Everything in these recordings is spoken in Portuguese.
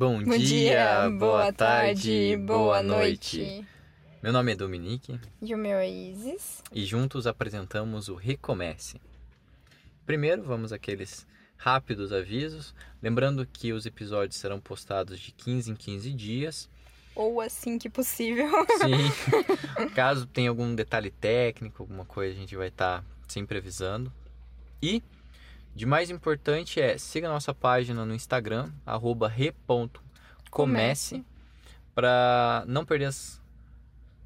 Bom, Bom dia, boa tarde, boa noite. Meu nome é Dominique E o meu é Isis. e juntos apresentamos o Recomece. Primeiro, vamos àqueles rápidos avisos, lembrando que os episódios serão postados de 15 em 15 dias. Ou assim que possível. Sim, caso tenha algum detalhe técnico, alguma coisa, a gente vai estar sempre avisando. E, de mais importante é, siga a nossa página no Instagram, arroba re.comece, Comece. para não perder as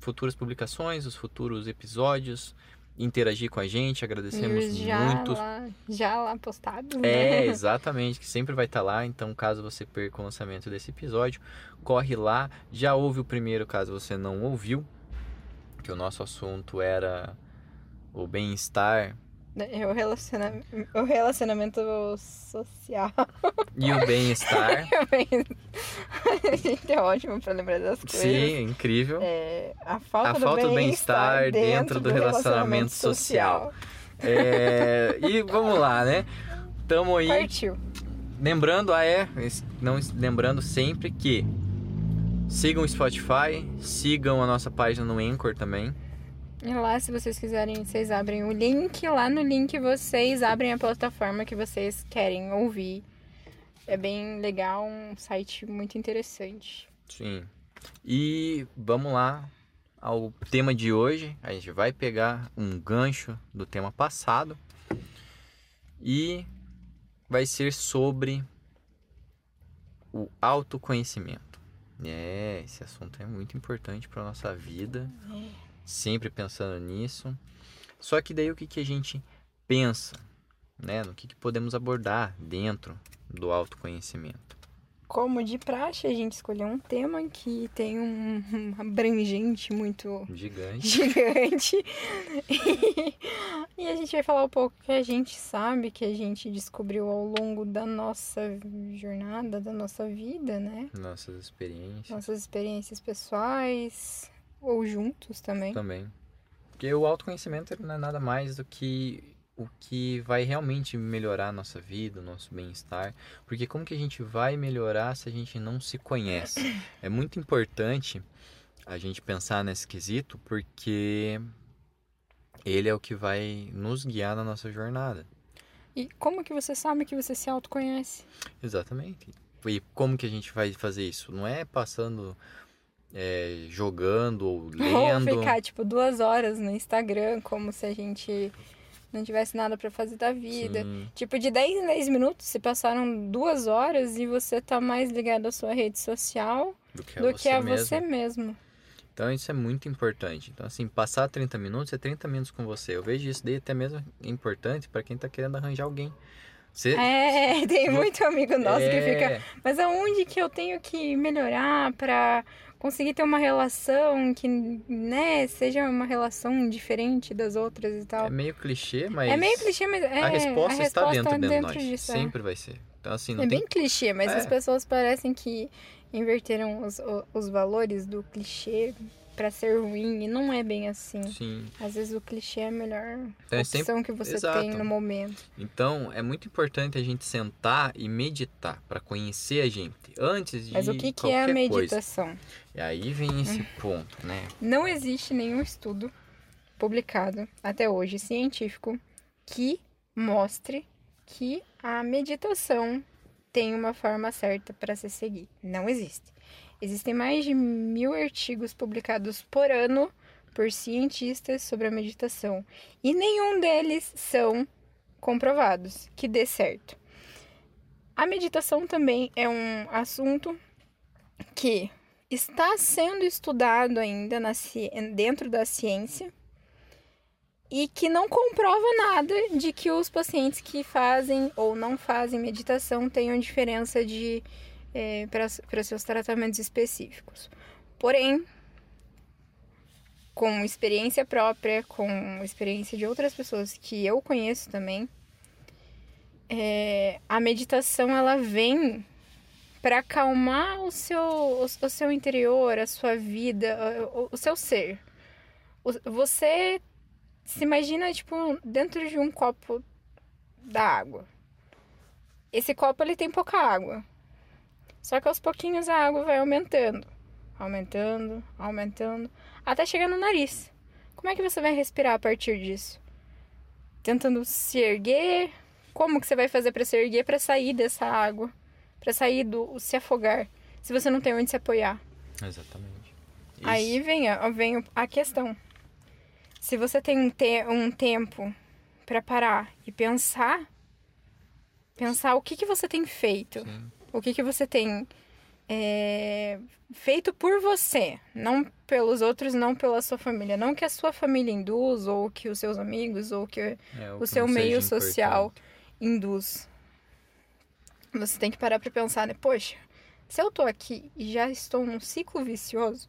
futuras publicações, os futuros episódios, interagir com a gente, agradecemos já muito. lá, já lá postado. É, né? exatamente, que sempre vai estar lá. Então, caso você perca o lançamento desse episódio, corre lá. Já ouve o primeiro, caso você não ouviu, que o nosso assunto era o bem-estar É o relacionamento, o relacionamento social. e o bem-estar. A gente é ótimo pra lembrar das coisas. Sim, incrível. É, a falta, A falta do bem-estar dentro do relacionamento social. É, e vamos lá, né? Tamo aí. Partiu. Lembrando, ah é, não, lembrando sempre que sigam o Spotify, sigam a nossa página no Anchor também. E lá, se vocês quiserem, vocês abrem o link. Lá no link vocês abrem a plataforma que vocês querem ouvir. É bem legal, um site muito interessante. Sim. E vamos lá ao tema de hoje. A gente vai pegar um gancho do tema passado e vai ser sobre o autoconhecimento. É, esse assunto é muito importante para nossa vida. Sempre pensando nisso. Só que daí o que, que a gente pensa, né? No que, que podemos abordar dentro do autoconhecimento. Como de praxe, a gente escolheu um tema que tem um, um abrangente muito Gigante. gigante. E, e a gente vai falar um pouco que a gente sabe, que a gente descobriu ao longo da nossa jornada, da nossa vida, né? Nossas experiências. Nossas experiências pessoais ou juntos também. Também. Porque o autoconhecimento não é nada mais do que o que vai realmente melhorar a nossa vida, o nosso bem-estar. Porque como que a gente vai melhorar se a gente não se conhece? É muito importante a gente pensar nesse quesito, porque ele é o que vai nos guiar na nossa jornada. E como que você sabe que você se autoconhece? Exatamente. E como que a gente vai fazer isso? Não é passando, é, jogando ou Ou lendo. ficar, tipo, duas horas no Instagram, como se a gente não tivesse nada pra fazer da vida. Sim. Tipo, de 10 em 10 minutos, se passaram duas horas e você tá mais ligado à sua rede social do que, do a que você a mesmo. você mesmo. Então isso é muito importante. Então assim, passar 30 minutos é 30 minutos com você. Eu vejo isso daí até mesmo importante para quem tá querendo arranjar alguém. Você É, tem muito amigo nosso que É. fica. Mas aonde que eu tenho que melhorar pra conseguir ter uma relação que, né, seja uma relação diferente das outras e tal? é meio clichê, mas É meio clichê, mas é, a resposta está dentro, tá dentro de nós. disso, é. Sempre vai ser. Então assim, não É tem bem clichê, mas É. as pessoas parecem que inverteram os, os valores do clichê pra ser ruim e não é bem assim. sim. Às vezes o clichê é a melhor Então é opção sempre- que você Exato. tem no momento. Então é muito importante a gente sentar e meditar para conhecer a gente antes de Mas o que, que é a qualquer coisa. meditação? E aí vem esse ponto, né? Não existe nenhum estudo publicado até hoje científico que mostre que a meditação tem uma forma certa para se seguir. Não existe. Existem mais de mil artigos publicados por ano por cientistas sobre a meditação e nenhum deles são comprovados que dê certo. A meditação também é um assunto que está sendo estudado ainda na, dentro da ciência e que não comprova nada de que os pacientes que fazem ou não fazem meditação tenham diferença de para seus tratamentos específicos. Porém, com experiência própria, com experiência de outras pessoas que eu conheço também, é, a meditação ela vem para acalmar o seu, o, o seu interior, a sua vida, o, o seu ser. O- Você se imagina, tipo, dentro de um copo da água. Esse copo, ele tem pouca água. Só que aos pouquinhos a água vai aumentando, aumentando, aumentando, até chegar no nariz. Como é que você vai respirar a partir disso? Tentando se erguer? Como que você vai fazer para se erguer para sair dessa água? Para sair do se afogar, se você não tem onde se apoiar? Exatamente. Isso. Aí vem a, vem a questão. Se você tem um, te um tempo para parar e pensar, pensar o que, que você tem feito, Sim. O que, que você tem é, feito por você, não pelos outros, não pela sua família. Não que a sua família induz, ou que os seus amigos, ou que É, o que seu meio social importante. induz. Você tem que parar pra pensar, né? Poxa, se eu tô aqui e já estou num ciclo vicioso,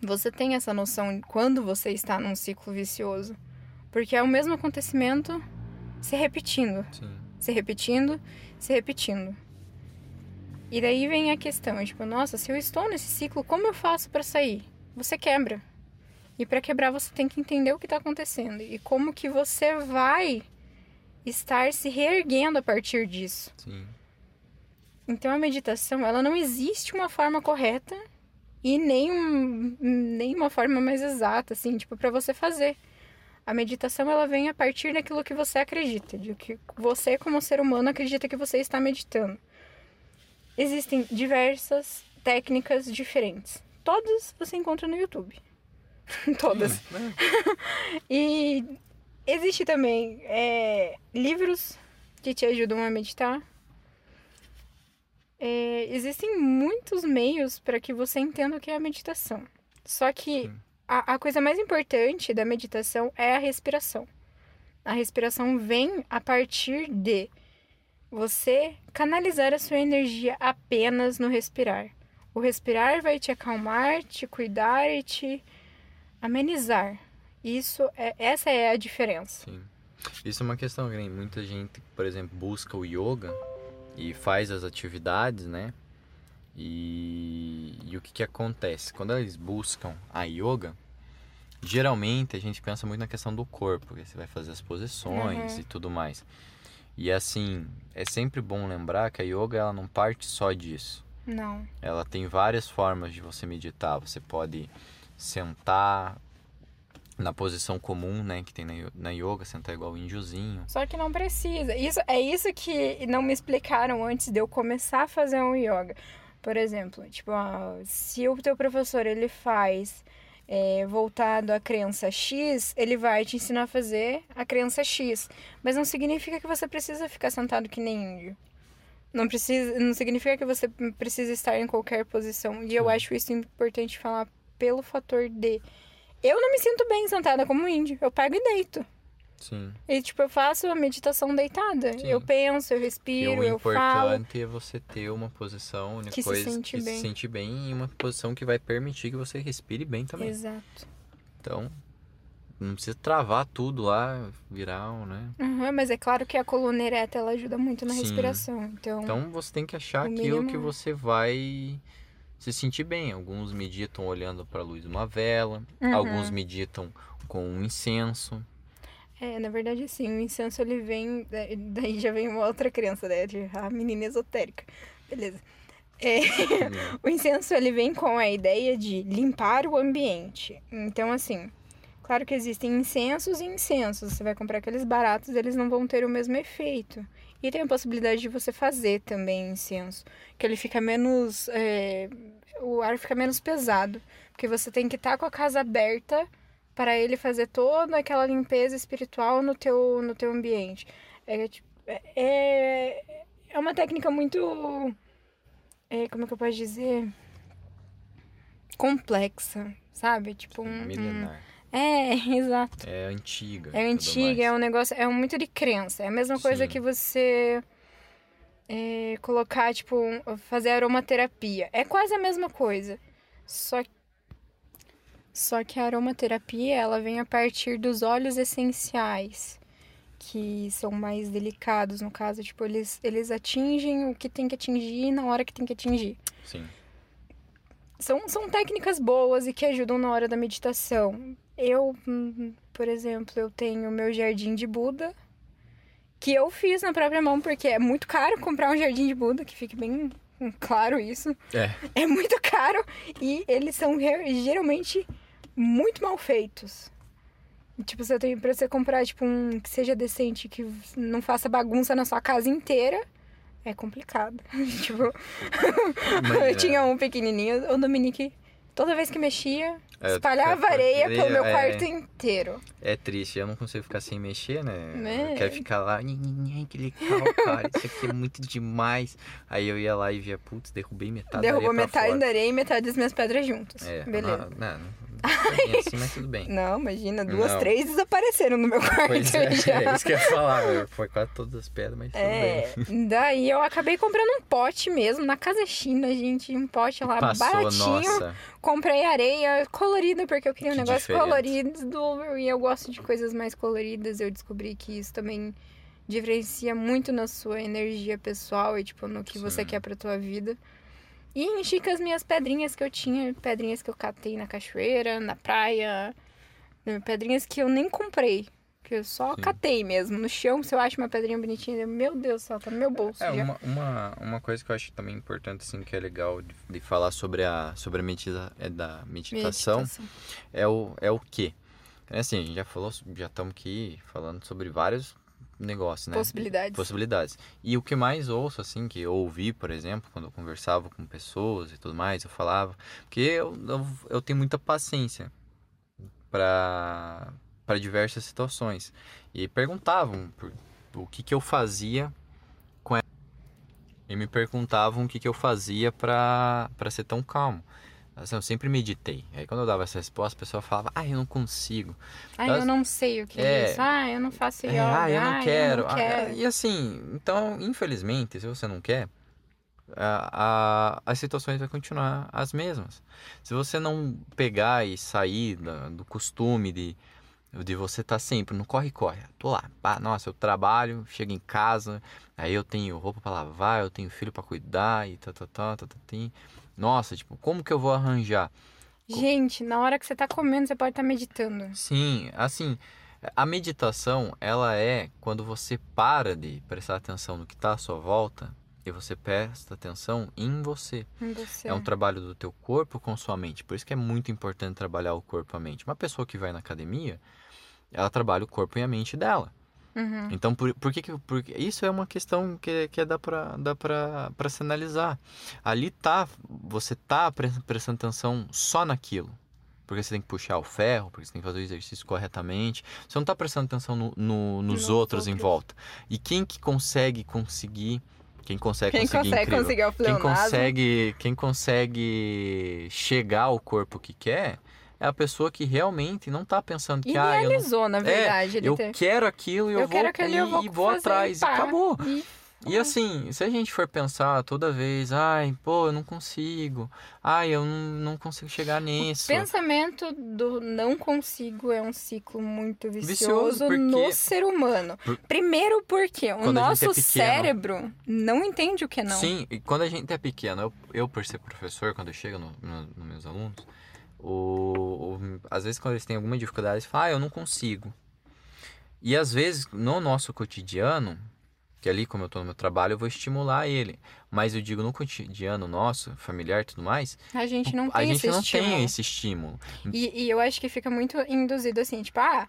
você tem essa noção de quando você está num ciclo vicioso. Porque é o mesmo acontecimento se repetindo, Sim. se repetindo, se repetindo. E daí vem a questão, tipo, nossa, se eu estou nesse ciclo, como eu faço pra sair? Você quebra. E pra quebrar você tem que entender o que tá acontecendo e como que você vai estar se reerguendo a partir disso. Sim. Então a meditação, ela não existe uma forma correta e nem, um, nem uma forma mais exata, assim, tipo, para você fazer. A meditação, ela vem a partir daquilo que você acredita, de que você, como ser humano, acredita que você está meditando. Existem diversas técnicas diferentes. Todas você encontra no YouTube. Todas. Hum, E existe também é, livros que te ajudam a meditar. É, existem muitos meios para que você entenda o que é a meditação. Só que Sim. A, a coisa mais importante da meditação é a respiração. A respiração vem a partir de você canalizar a sua energia apenas no respirar. O respirar vai te acalmar, te cuidar e te amenizar. Isso é, essa é a diferença. Sim. Isso é uma questão que nem muita gente, por exemplo, busca o yoga e faz as atividades, né? E, e o que, que acontece? Quando eles buscam a yoga, geralmente a gente pensa muito na questão do corpo, que você vai fazer as posições Uhum. e tudo mais. E assim, é sempre bom lembrar que a yoga ela não parte só disso. Não. Ela tem várias formas de você meditar. Você pode sentar na posição comum, né, que tem na, yo- na yoga, sentar igual o índiozinho. Só que não precisa. Isso é isso que não me explicaram antes de eu começar a fazer um yoga. Por exemplo, tipo, se o teu professor ele faz é, voltado à crença X, ele vai te ensinar a fazer a crença X. Mas não significa que você precisa ficar sentado que nem índio. Não precisa, não significa que você precisa estar em qualquer posição. E eu acho isso importante falar pelo fator de eu não me sinto bem sentada como índio. Eu pego e deito. Sim. E, tipo, eu faço a meditação deitada. Sim. Eu penso, eu respiro, o eu falo. importante é você ter uma posição, né, Que se coisa sente que bem. se sente bem e uma posição que vai permitir que você respire bem também. Exato. Então, não precisa travar tudo lá, virar, um, né? Uhum, mas é claro que a coluna ereta, ela ajuda muito na Sim. respiração. Então, Então você tem que achar O aquilo que mínimo- você vai se sentir bem. Alguns meditam olhando para a luz de uma vela, Uhum. alguns meditam com um incenso. É, na verdade, assim, o incenso, ele vem... da- Daí já vem uma outra crença, né? A menina esotérica. Beleza. É, o incenso, ele vem com a ideia de limpar o ambiente. Então, assim... Claro que existem incensos e incensos. Você vai comprar aqueles baratos, eles não vão ter o mesmo efeito. E tem a possibilidade de você fazer também incenso. Que ele fica menos. é, o ar fica menos pesado. Porque você tem que estar com a casa aberta para ele fazer toda aquela limpeza espiritual no teu, no teu ambiente. É, tipo, é, é uma técnica muito. é, como é que eu posso dizer? Complexa, sabe? Tipo um. um- Milenar. é, exato. É antiga. É antiga, é um negócio, é muito de crença. É a mesma coisa Sim. que você é, colocar, tipo, um- fazer aromaterapia. É quase a mesma coisa. Só, só que a aromaterapia, ela vem a partir dos óleos essenciais, que são mais delicados, no caso, tipo, eles, eles atingem o que tem que atingir na hora que tem que atingir. Sim. São, são técnicas boas e que ajudam na hora da meditação. Eu, hum, por exemplo, eu tenho meu jardim de Buda que eu fiz na própria mão, porque é muito caro comprar um jardim de Buda, que fique bem claro isso. É. É muito caro e eles são geralmente muito mal feitos. Tipo, você tem pra você comprar tipo um que seja decente, que não faça bagunça na sua casa inteira, é complicado. tipo, Mas, é. eu tinha um pequenininho, o Dominique, toda vez que mexia, É, espalhava areia pelo meu é. quarto inteiro. É triste, eu não consigo ficar sem mexer, né? Eu quero ficar lá, "Nhe, nhe, nhe, que legal, cara, isso aqui é muito demais. Aí eu ia lá e via, putz, derrubei metade Derrubou da areia metade da areia e metade das minhas pedras juntas. É, Beleza. Não, não, assim, mas tudo bem. Não, imagina, duas, Não. três desapareceram no meu quarto Pois é, já. é isso que eu ia falar, foi quase todas as pedras, mas tudo É, bem. daí eu acabei comprando um pote mesmo, na casa China, gente, um pote lá Passou, baratinho. nossa. Comprei areia colorida, porque eu queria um Que negócio diferente. colorido e eu gosto de coisas mais coloridas. Eu descobri que isso também diferencia muito na sua energia pessoal e, tipo, no que você Sim. quer pra tua vida. E enchi com as minhas pedrinhas que eu tinha, pedrinhas que eu catei na cachoeira, na praia, né, pedrinhas que eu nem comprei. Que eu só Sim. catei mesmo. No chão, se eu acho uma pedrinha bonitinha, eu, meu Deus do céu, tá no meu bolso. É, uma, uma, uma coisa que eu acho também importante, assim, que é legal de, de falar sobre a, sobre a medita, é da meditação, é o, é o quê? É assim, a gente já falou, já estamos aqui falando sobre vários negócios, né? Possibilidades. Possibilidades. E o que mais ouço, assim, que eu ouvi, por exemplo, quando eu conversava com pessoas e tudo mais, eu falava, porque eu, eu, eu tenho muita paciência para para diversas situações. E perguntavam por, o que que eu fazia com ela. E me perguntavam o que que eu fazia para para ser tão calmo. Assim, eu sempre meditei. Aí quando eu dava essa resposta, a pessoa falava, ah, eu não consigo. Ai, eu não sei o que é, É. isso. Ah, eu não faço yoga. É, ah, eu não Ai, quero. Eu não Ah, quero. e assim, então, infelizmente, se você não quer, a, a- as situações vão continuar as mesmas. Se você não pegar e sair da- do costume de, de você estar sempre no corre-corre, tô lá, pá, nossa, eu trabalho, chego em casa, aí eu tenho roupa para lavar, eu tenho filho para cuidar e tá, tá, tá, tá, tá, tem. Nossa, tipo, como que eu vou arranjar? Gente, na hora que você tá comendo, você pode estar meditando. Sim, assim, a meditação, ela é quando você para de prestar atenção no que está à sua volta e você presta atenção em você. Em você. É um trabalho do teu corpo com sua mente. Por isso que é muito importante trabalhar o corpo e a mente. Uma pessoa que vai na academia, ela trabalha o corpo e a mente dela. Uhum. Então, por, por que. Porque isso é uma questão que, que dá pra, dá pra, pra se analisar. Ali tá... Você tá pre- prestando atenção só naquilo. Porque você tem que puxar o ferro, porque você tem que fazer o exercício corretamente. Você não tá prestando atenção no, no- nos Nos outros, em outros. volta. E quem que consegue conseguir... Quem consegue Quem conseguir consegue incrível? conseguir o Quem consegue, quem consegue chegar ao corpo que quer é a pessoa que realmente não tá pensando que ah, eu, Idealizou, na verdade. ele eu ter- quero aquilo e eu, eu vou, e, eu vou vou atrás. pá. E acabou. E- E assim, se a gente for pensar toda vez, ai, pô, eu não consigo, ai, eu não, não consigo chegar nisso. Pensamento do não consigo é um ciclo muito vicioso, Vicioso, porque- no ser humano. Por- Primeiro porque o Quando gente nosso é cérebro não entende o que é não. Sim, e quando a gente é pequeno, eu, eu por ser professor, quando eu chego no, no- nos meus alunos, o, o- às vezes quando eles têm alguma dificuldade, eles falam, ah, eu não consigo. E às vezes, no nosso cotidiano, que ali, como eu tô no meu trabalho, eu vou estimular ele. Mas eu digo, no cotidiano nosso, familiar e tudo mais, A gente não a tem gente esse não estímulo. tem esse estímulo. E, e eu acho que fica muito induzido assim, tipo, ah,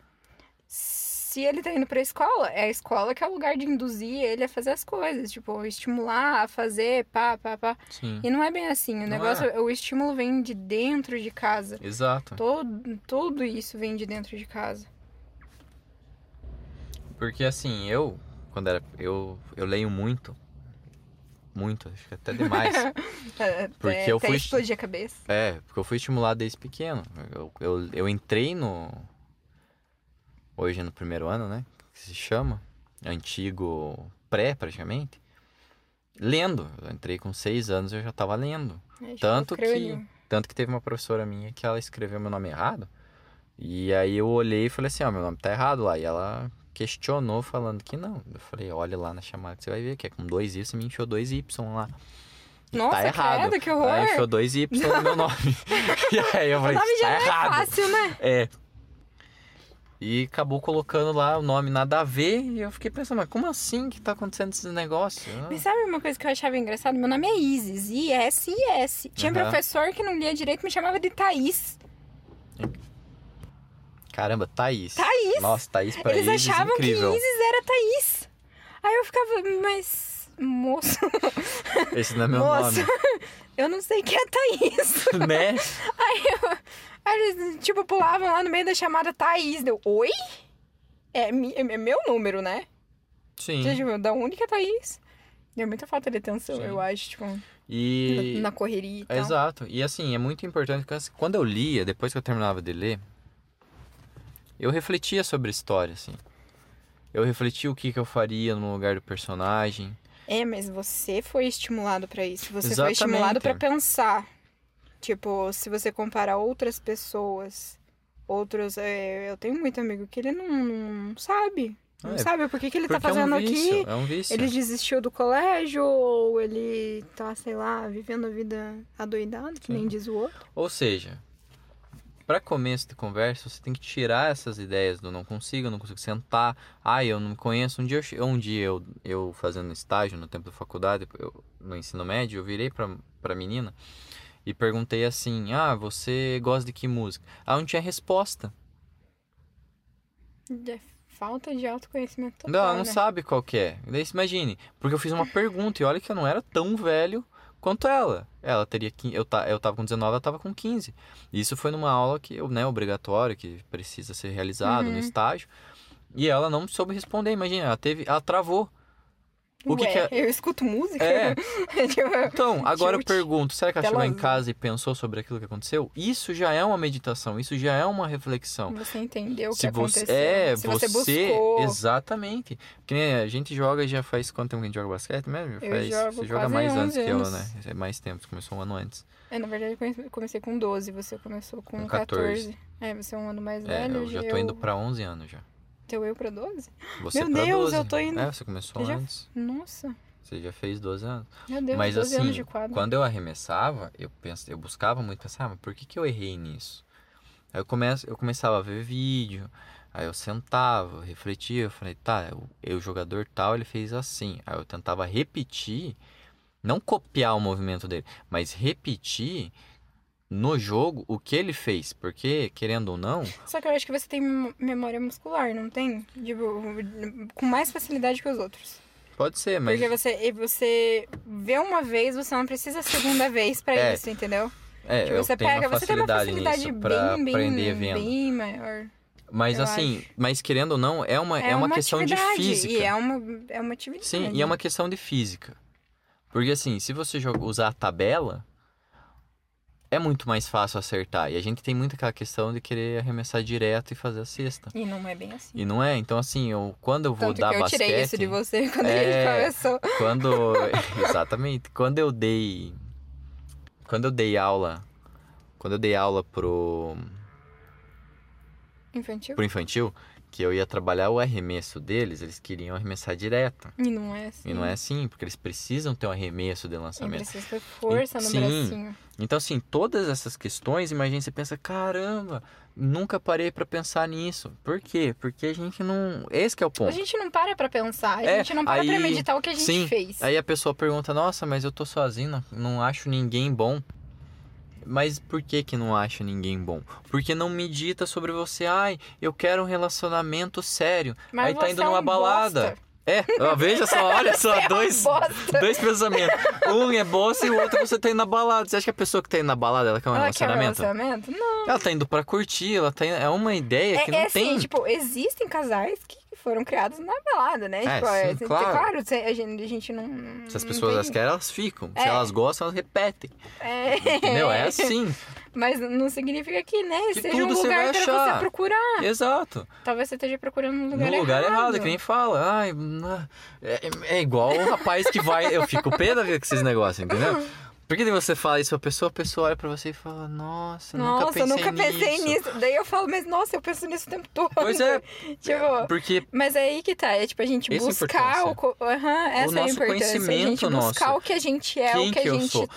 se ele tá indo pra escola, é a escola que é o lugar de induzir ele a fazer as coisas, tipo, estimular a fazer, pá, pá, pá. Sim, E não é bem assim, o Não negócio, é. o estímulo vem de dentro de casa. exato. Todo, tudo isso vem de dentro de casa. Porque assim, eu, quando era. Eu, eu leio muito. Muito, acho que até demais. Porque até, eu fui- a cabeça. É, porque eu fui estimulado desde pequeno. Eu, eu, eu entrei no. Hoje no primeiro ano, né? Que se chama. Antigo pré, praticamente. Lendo. Eu entrei com seis anos eu já tava lendo. É, tipo, Tanto que, tanto que teve uma professora minha que ela escreveu meu nome errado. E aí eu olhei e falei assim, ó, meu nome tá errado lá. E ela questionou falando que não. Eu falei, olha lá na chamada que você vai ver, que é com dois Y, você me enfiou dois Y lá. E Nossa, tá errado. credo, que horror. Ela enfiou dois Y no meu nome. e aí eu O falei, nome tá é errado. fácil, né? É. E acabou colocando lá o nome nada a ver. E eu fiquei pensando, mas como assim que tá acontecendo esse negócio? Ah, Mas sabe uma coisa que eu achava engraçado? Meu nome é Isis, I-S-I-S. Tinha Aham. professor que não lia direito me chamava de Thaís. Caramba, Thaís. Thaís! Nossa, Thaís pra Eles Isis, achavam incrível. que Isis era Thaís. Aí eu ficava, mas. Moço, Esse não é meu moço, eu não sei quem é Thaís. nome. né? Aí, eu, aí eles, tipo, pulavam lá no meio da chamada Thaís. Deu, oi? É, mi- é meu número, né? Sim. Tipo, da única Thaís. Deu muita falta de atenção, Sim. eu acho, tipo, E. na, na correria e tal. Exato. E assim, é muito importante que assim, quando eu lia, depois que eu terminava de ler, eu refletia sobre a história, assim. Eu refletia o que, que eu faria no lugar do personagem. É, mas você foi estimulado pra isso. Você foi Exatamente. estimulado pra pensar. Tipo, se você comparar outras pessoas, outros. é, eu tenho muito amigo que ele não, não sabe. Não É, sabe por que, que ele tá Porque é fazendo um vício, aqui. é um vício. Ele desistiu do colégio, ou ele tá, sei lá, vivendo a vida adoidado, que Sim. nem diz o outro. Ou seja, para começo de conversa, você tem que tirar essas ideias do não consigo, não consigo sentar. Ah, eu não me conheço. Um dia, eu, um dia eu, eu fazendo estágio no tempo da faculdade, eu- no ensino médio, eu virei pra, pra menina e perguntei assim: Ah, você gosta de que música? Ela não tinha resposta. É falta de autoconhecimento total, Não, ela não né? sabe qual que é. Daí imagine, porque eu fiz uma pergunta e olha que eu não era tão velho quanto ela. Ela teria eu, ta, eu tava com 19, ela tava com 15. Isso foi numa aula que, né, obrigatória, que precisa ser realizado Uhum. no estágio. E ela não soube responder, imagina, ela teve, ela travou. O que Ué, que é- eu escuto música? É. Tipo, Então, agora eu pergunto, será que ela chegou em casa e pensou sobre aquilo que aconteceu? Isso já é uma meditação, isso já é uma reflexão. Você entendeu o que você aconteceu. é, se você, você, buscou. exatamente. Porque a gente joga já faz quanto tempo que a gente joga basquete mesmo? Eu faz, jogo você joga mais antes 11 que eu, anos. né? É mais tempo, você começou um ano antes. É, na verdade, eu come- comecei com 12, você começou com Com 14. 14. É, você é um ano mais É, velho. eu já tô indo pra 11 anos já. Teu eu pra 12? Você Meu pra Deus, 12. eu tô indo- É, você começou já- antes. Nossa, Você já fez 12 anos. meu Deus, Mas 12 assim, anos de quadro. quando eu arremessava, eu pens... eu buscava muito pensar, ah, mas por que, que eu errei nisso? Aí eu, começo... eu começava a ver vídeo, aí eu sentava, refletia, eu falei, tá, eu, eu, o jogador tal, ele fez assim. Aí eu tentava repetir, não copiar o movimento dele, mas repetir no jogo o que ele fez, porque, querendo ou não, Só que eu acho que você tem mem- memória muscular, não tem? Tipo, com mais facilidade que os outros. pode ser, mas... Porque você, e você vê uma vez, você não precisa a segunda vez pra É, isso, entendeu? É, Tipo, eu você pega, uma você tem uma facilidade nisso, bem, bem, aprender vendo. bem maior. Mas eu assim, mas querendo ou não, é uma, é uma, questão de física. E é uma, é uma atividade. Sim, e é uma questão de física. Porque assim, se você usar a tabela, é muito mais fácil acertar. E a gente tem muito aquela questão de querer arremessar direto e fazer a cesta. E não é bem assim. E não é? Então assim, eu, quando eu vou Tanto dar que eu basquete... tirei isso de você quando É. a gente começou. Quando. Exatamente. Quando eu dei. Quando eu dei aula. Quando eu dei aula pro, Infantil? pro infantil, que eu ia trabalhar o arremesso deles, eles queriam arremessar direto. E não é assim. E não é assim, porque eles precisam ter um arremesso de E lançamento. precisa ter força no Sim. bracinho. Então, assim, todas essas questões, imagina, você pensa, caramba, nunca parei pra pensar nisso. Por quê? Porque a gente não. Esse que é o A ponto. gente não para pra pensar. A É, gente não para pra aí- meditar o que a gente sim, fez. Aí a pessoa pergunta, nossa, mas eu tô sozinho, não, não acho ninguém bom. Mas por que que não acha ninguém bom? Porque não medita sobre você, ai, eu quero um relacionamento sério. Mas aí tá indo é numa um balada. bosta. É, veja só, olha só, é dois, dois pensamentos. Um é bosta e o outro você tá indo na balada. Você acha que a pessoa que tá indo na balada, ela quer um Ela quer um relacionamento? relacionamento? Não. Ela tá indo pra curtir, ela tá indo... É uma ideia que É, não é assim, tem. tipo, existem casais que foram criados na balada, né? É, tipo, sim, assim, claro. se- a gente, a gente não. Se as pessoas tem- querem, elas ficam. Se É. elas gostam, elas repetem. É. Entendeu? É assim. Mas não significa que, né, Que seja um você lugar vai pra você procurar. Exato. Talvez você esteja procurando no lugar no errado. lugar errado, que nem fala. Ai, é, é igual o rapaz que vai. Eu fico vida com esses negócios, entendeu? Porque daí você fala isso pra pessoa, a pessoa olha pra você e fala, nossa, eu nunca Nossa, pensei eu nunca pensei nisso. nisso. Daí eu falo, mas nossa, eu penso nisso o tempo todo. Pois é, tipo, porque mas é aí que tá, é tipo a gente Essa é a buscar importância. o. Aham, essa é a nosso importância. A gente conhecimento buscar nosso. o que a gente é, quem o que, que a eu gente. sou?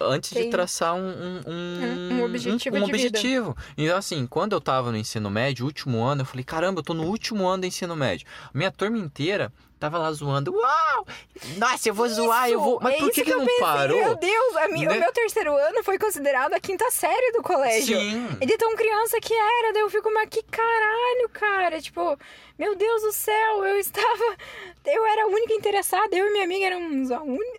antes de traçar um, um, um, Um objetivo um vida. objetivo. Então, assim, quando eu tava no ensino médio, último ano, eu falei, caramba, eu tô no último ano do ensino médio. Minha turma inteira tava lá zoando. Uau! Nossa, eu vou zoar, eu vou. Mas é por isso que, que, eu não pensei, parou? Meu Deus, a mi- Né? o meu terceiro ano foi considerado a quinta série do colégio. Sim. E de tão criança que era, daí eu fico, mas que caralho, cara. Tipo, meu Deus do céu, eu estava. Eu era a única interessada, eu e minha amiga éramos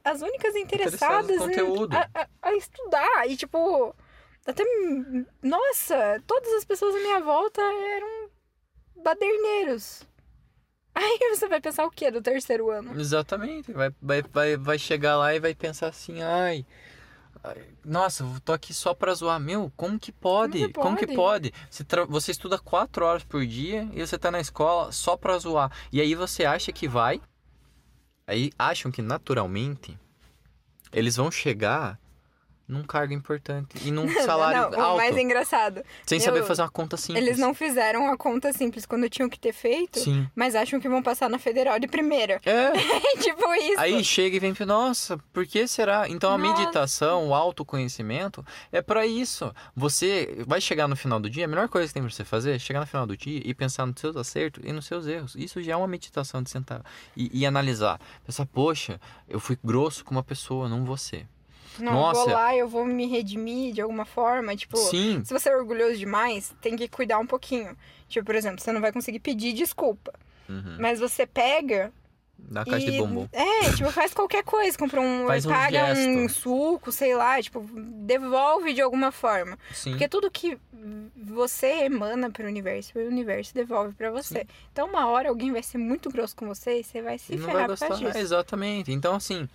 as únicas Interessadas em- conteúdo. a, a- a estudar. E, tipo, até. Nossa, todas as pessoas à minha volta eram baderneiros. Aí você vai pensar o quê do terceiro ano? Exatamente. Vai, vai, vai, vai chegar lá e vai pensar assim, ai. ai, Nossa, tô aqui só pra zoar. Meu, como que pode? Como que Como que pode? pode? Você, tra- você estuda quatro horas por dia e você tá na escola só pra zoar. E aí você acha que vai. Aí acham que naturalmente eles vão chegar num cargo importante e num salário não, o alto. mais engraçado. Sem meu, saber fazer uma conta simples. Eles não fizeram a conta simples quando tinham que ter feito, Sim. mas acham que vão passar na federal de primeira. É. Tipo isso. Aí chega e vem, nossa, por que será? Então a Nossa. meditação, o autoconhecimento é pra isso. Você vai chegar no final do dia, a melhor coisa que tem pra você fazer é chegar no final do dia e pensar nos seus acertos e nos seus erros. Isso já é uma meditação de sentar e, e analisar. Pensar, poxa, eu fui grosso com uma pessoa, não você. Não, nossa. vou lá, eu vou me redimir de alguma forma. Tipo, Sim, se você é orgulhoso demais, tem que cuidar um pouquinho. Tipo, por exemplo, você não vai conseguir pedir desculpa. uhum. Mas você pega na caixa e... de bombom. É, tipo, faz qualquer coisa. Compra um... Faz um paga um gesto. suco, sei lá. Tipo, devolve de alguma forma. Sim. Porque tudo que você emana pro universo, o universo devolve pra você. Então, uma hora alguém vai ser muito grosso com você e você vai se E não ferrar vai gostar. disso. Exatamente. Então, assim,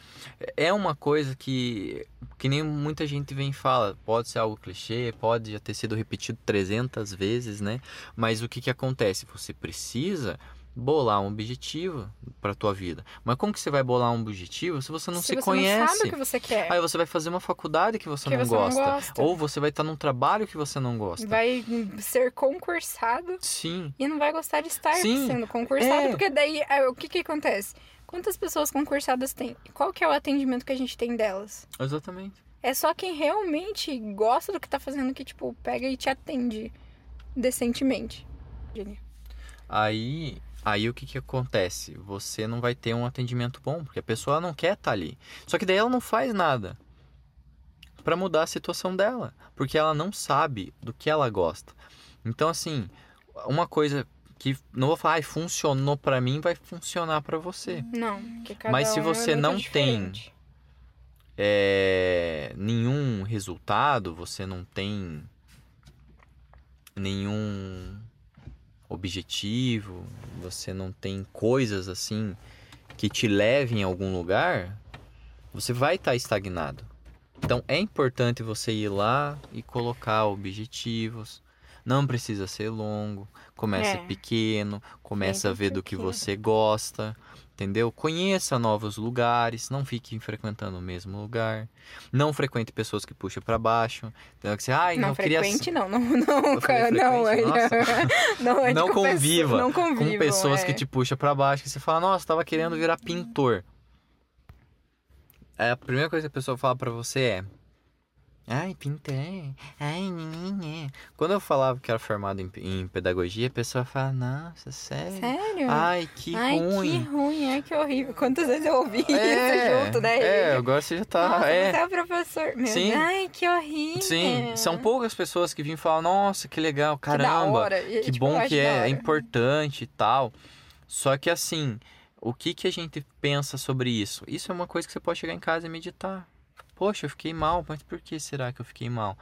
é uma coisa que, que nem muita gente vem e fala. Pode ser algo clichê, pode já ter sido repetido 300 vezes, né? Mas o que, que acontece? Você precisa bolar um objetivo para tua vida. Mas como que você vai bolar um objetivo se você não se, você conhece? não sabe o que você quer. Aí você vai fazer uma faculdade que você, Que não, você não gosta. gosta. Ou você vai estar num trabalho que você não gosta. Vai ser concursado Sim. e não vai gostar de estar Sim, sendo concursado. é. Porque daí, é, o que que acontece? Quantas pessoas concursadas tem? Qual que é o atendimento que a gente tem delas? Exatamente. É só quem realmente gosta do que tá fazendo que, tipo, pega e te atende decentemente. Aí, aí o que que acontece? Você não vai ter um atendimento bom, porque a pessoa não quer estar ali. Só que daí ela não faz nada para mudar a situação dela, porque ela não sabe do que ela gosta. Então assim, uma coisa que não vou falar, "Ai, funcionou para mim, vai funcionar para você. Não, Mas se um é você muito não diferente. É, nenhum resultado, você não tem nenhum objetivo, você não tem coisas assim que te levem a algum lugar, você vai estar estagnado. Então é importante você ir lá e colocar objetivos. Não precisa ser longo, comece É. pequeno, comece a Bem ver do que pequeno. você gosta, entendeu? Conheça novos lugares, não fique frequentando o mesmo lugar. Não frequente pessoas que puxam para baixo. Então, que você, ai, não, não, queria frequente não, não, não, cara, não, frequente? é- não, é Não com conviva não com convivam, pessoas é. que te puxam pra baixo, que você fala, nossa, tava querendo virar pintor. Aí a primeira coisa que a pessoa fala pra você é, ai, pintor, ai, nhenhenhê." Quando eu falava que era formado em, em pedagogia, a pessoa fala, nossa, sério? Sério? Ai, que Ai, ruim. que ruim, ai, que horrível. Quantas vezes eu ouvi É, isso junto, né? É, agora você já tá. Nossa, é. é o professor. Meu Sim. Ai, que horrível. Sim, são poucas pessoas que vêm falar, nossa, que legal, Que caramba. hora. E, que tipo, bom que é, é importante e tal. Só que assim, o que que a gente pensa sobre isso? Isso é uma coisa que você pode chegar em casa e meditar. Poxa, eu fiquei mal, mas por que será que eu fiquei mal?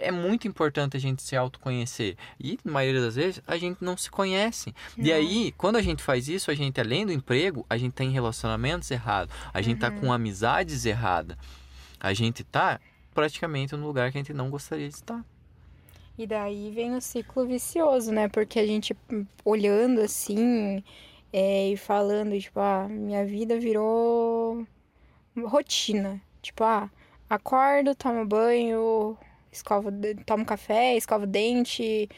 É muito importante a gente se autoconhecer. E, na maioria das vezes, a gente não se conhece. E Não. aí, quando a gente faz isso, a gente, além do emprego, a gente tem relacionamentos errados. A gente tá Uhum. com amizades erradas. A gente tá praticamente no lugar que a gente não gostaria de estar. E daí vem o ciclo vicioso, né? Porque a gente hum, olhando assim é, e falando, tipo, ah, minha vida virou rotina. Tipo, ah, acordo, tomo banho, escovo, tomo café, escovo o dente,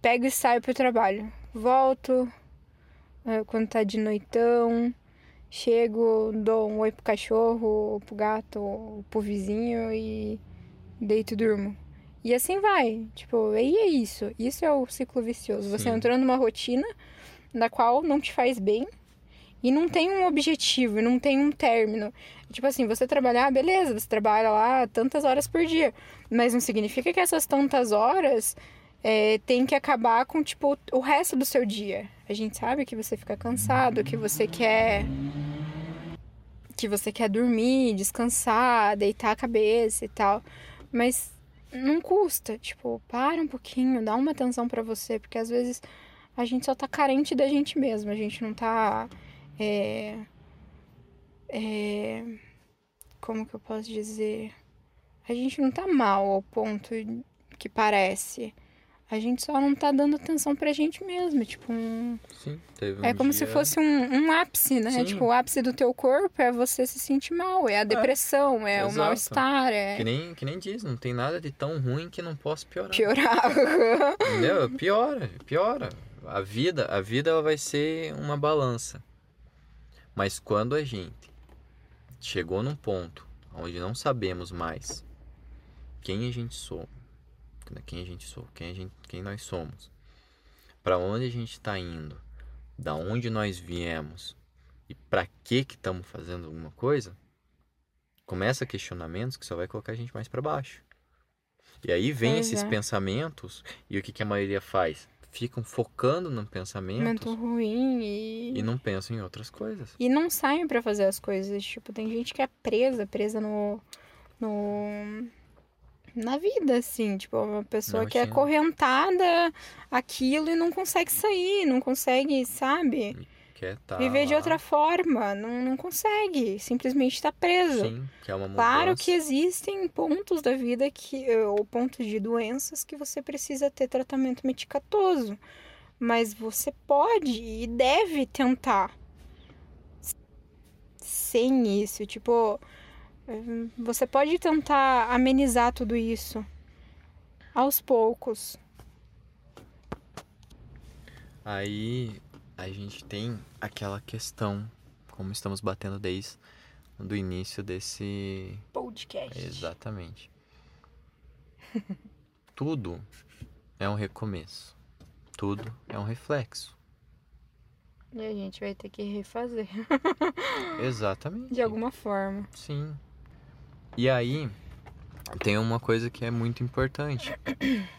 pego e saio pro trabalho. Volto é, quando tá de noitão. chego, dou um oi pro cachorro, pro gato, pro vizinho e deito e durmo. E assim vai. Tipo, e é isso. Isso é o ciclo vicioso. Você Sim. entrando numa rotina da qual não te faz bem e não tem um objetivo, não tem um término. Tipo assim, você trabalhar, beleza, você trabalha lá tantas horas por dia. Mas não significa que essas tantas horas é, tem que acabar com, tipo, o resto do seu dia. A gente sabe que você fica cansado, que você quer. Que você quer dormir, descansar, deitar a cabeça e tal. Mas não custa. Tipo, para um pouquinho, dá uma atenção pra você, porque às vezes a gente só tá carente da gente mesmo. A gente não tá. É, é, como que eu posso dizer? A gente não tá mal ao ponto que parece. A gente só não tá dando atenção pra gente mesmo. Tipo, um, Sim, teve um é como se dia- fosse um, um ápice, né? Sim. Tipo, o ápice do teu corpo é você se sentir mal, é a depressão, é, o exato. mal-estar, é Que nem, que nem diz, não tem nada de tão ruim que não possa piorar. piorar. Entendeu? Piora, piora. A vida, a vida ela vai ser uma balança. Mas quando a gente chegou num ponto onde não sabemos mais quem a gente somos, quem a gente sou, quem a gente, quem nós somos, para onde a gente está indo, da onde nós viemos e para que que estamos fazendo alguma coisa, começa questionamentos que só vai colocar a gente mais para baixo. E aí vem Pois esses é. pensamentos e o que que a maioria faz? Ficam focando no pensamento Momento ruim e... e não pensam em outras coisas. E não saem pra fazer as coisas. Tipo, tem gente que é presa, presa no. no na vida, assim. Tipo, uma pessoa Na que é rotina. acorrentada aquilo e não consegue sair, não consegue, sabe? Quer tá Viver de lá. outra forma. Não, não consegue. Simplesmente tá preso. Sim, que é uma mudança. Claro que existem pontos da vida que ou pontos de doenças que você precisa ter tratamento medicamentoso, mas você pode e deve tentar sem isso, tipo, você pode tentar amenizar tudo isso aos poucos. Aí a gente tem aquela questão, como estamos batendo desde do início desse Podcast. Exatamente. Tudo é um recomeço. Tudo é um reflexo. E a gente vai ter que refazer Exatamente. de alguma forma. Sim. E aí, tem uma coisa que é muito importante.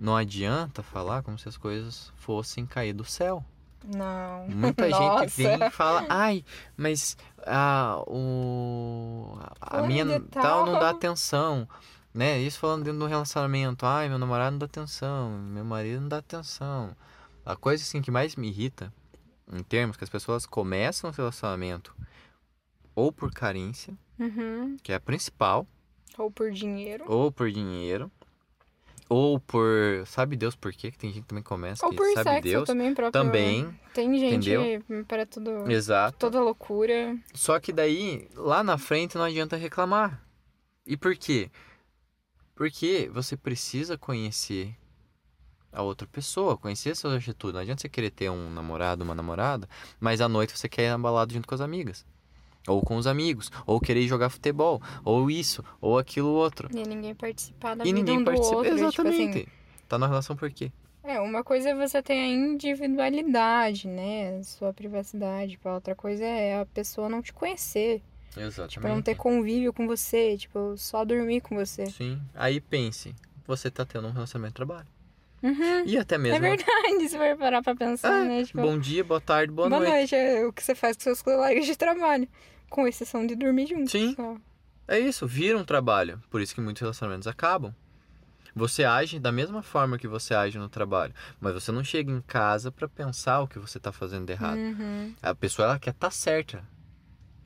Não adianta falar como se as coisas fossem cair do céu. Não. Muita Nossa. gente vem e fala, ai, mas a, o, a minha de tal não dá tal." atenção. Né? Isso falando dentro do relacionamento. Ai, meu namorado não dá atenção, meu marido não dá atenção. A coisa assim que mais me irrita, em termos que as pessoas começam o relacionamento ou por carência, Uhum. que é a principal, Ou por dinheiro. ou por dinheiro, ou por. Sabe Deus por quê? Que tem gente que também começa Ou que por sabe sexo Deus. também próprio. Também, Tem gente entendeu? para tudo, exato. toda loucura. Só que daí, lá na frente, não adianta reclamar. E por quê? Porque você precisa conhecer a outra pessoa, conhecer suas atitudes. Não adianta você querer ter um namorado, uma namorada, mas à noite você quer ir na balada junto com as amigas. Ou com os amigos, ou querer jogar futebol, ou isso, ou aquilo outro. E ninguém participar da e vida ninguém um do participa. outro. e, tipo assim, Exatamente. Tá na relação por quê? é, uma coisa é você ter a individualidade, né? Sua privacidade. Tipo, a outra coisa é a pessoa não te conhecer. Exatamente. Tipo, não ter convívio com você. Tipo, só dormir com você. Sim. Aí pense, você tá tendo um relacionamento de trabalho. Uhum. E até É mesmo. verdade, se for parar pra pensar, É, né? Tipo, Bom dia, boa tarde, boa, boa noite. noite. É o que você faz com seus colegas de trabalho. Com exceção de dormir juntos. Sim. só. É isso, vira um trabalho. Por isso que muitos relacionamentos acabam. Você age da mesma forma que você age no trabalho, mas você não chega em casa pra pensar o que você tá fazendo de errado. Uhum. A pessoa ela quer estar certa,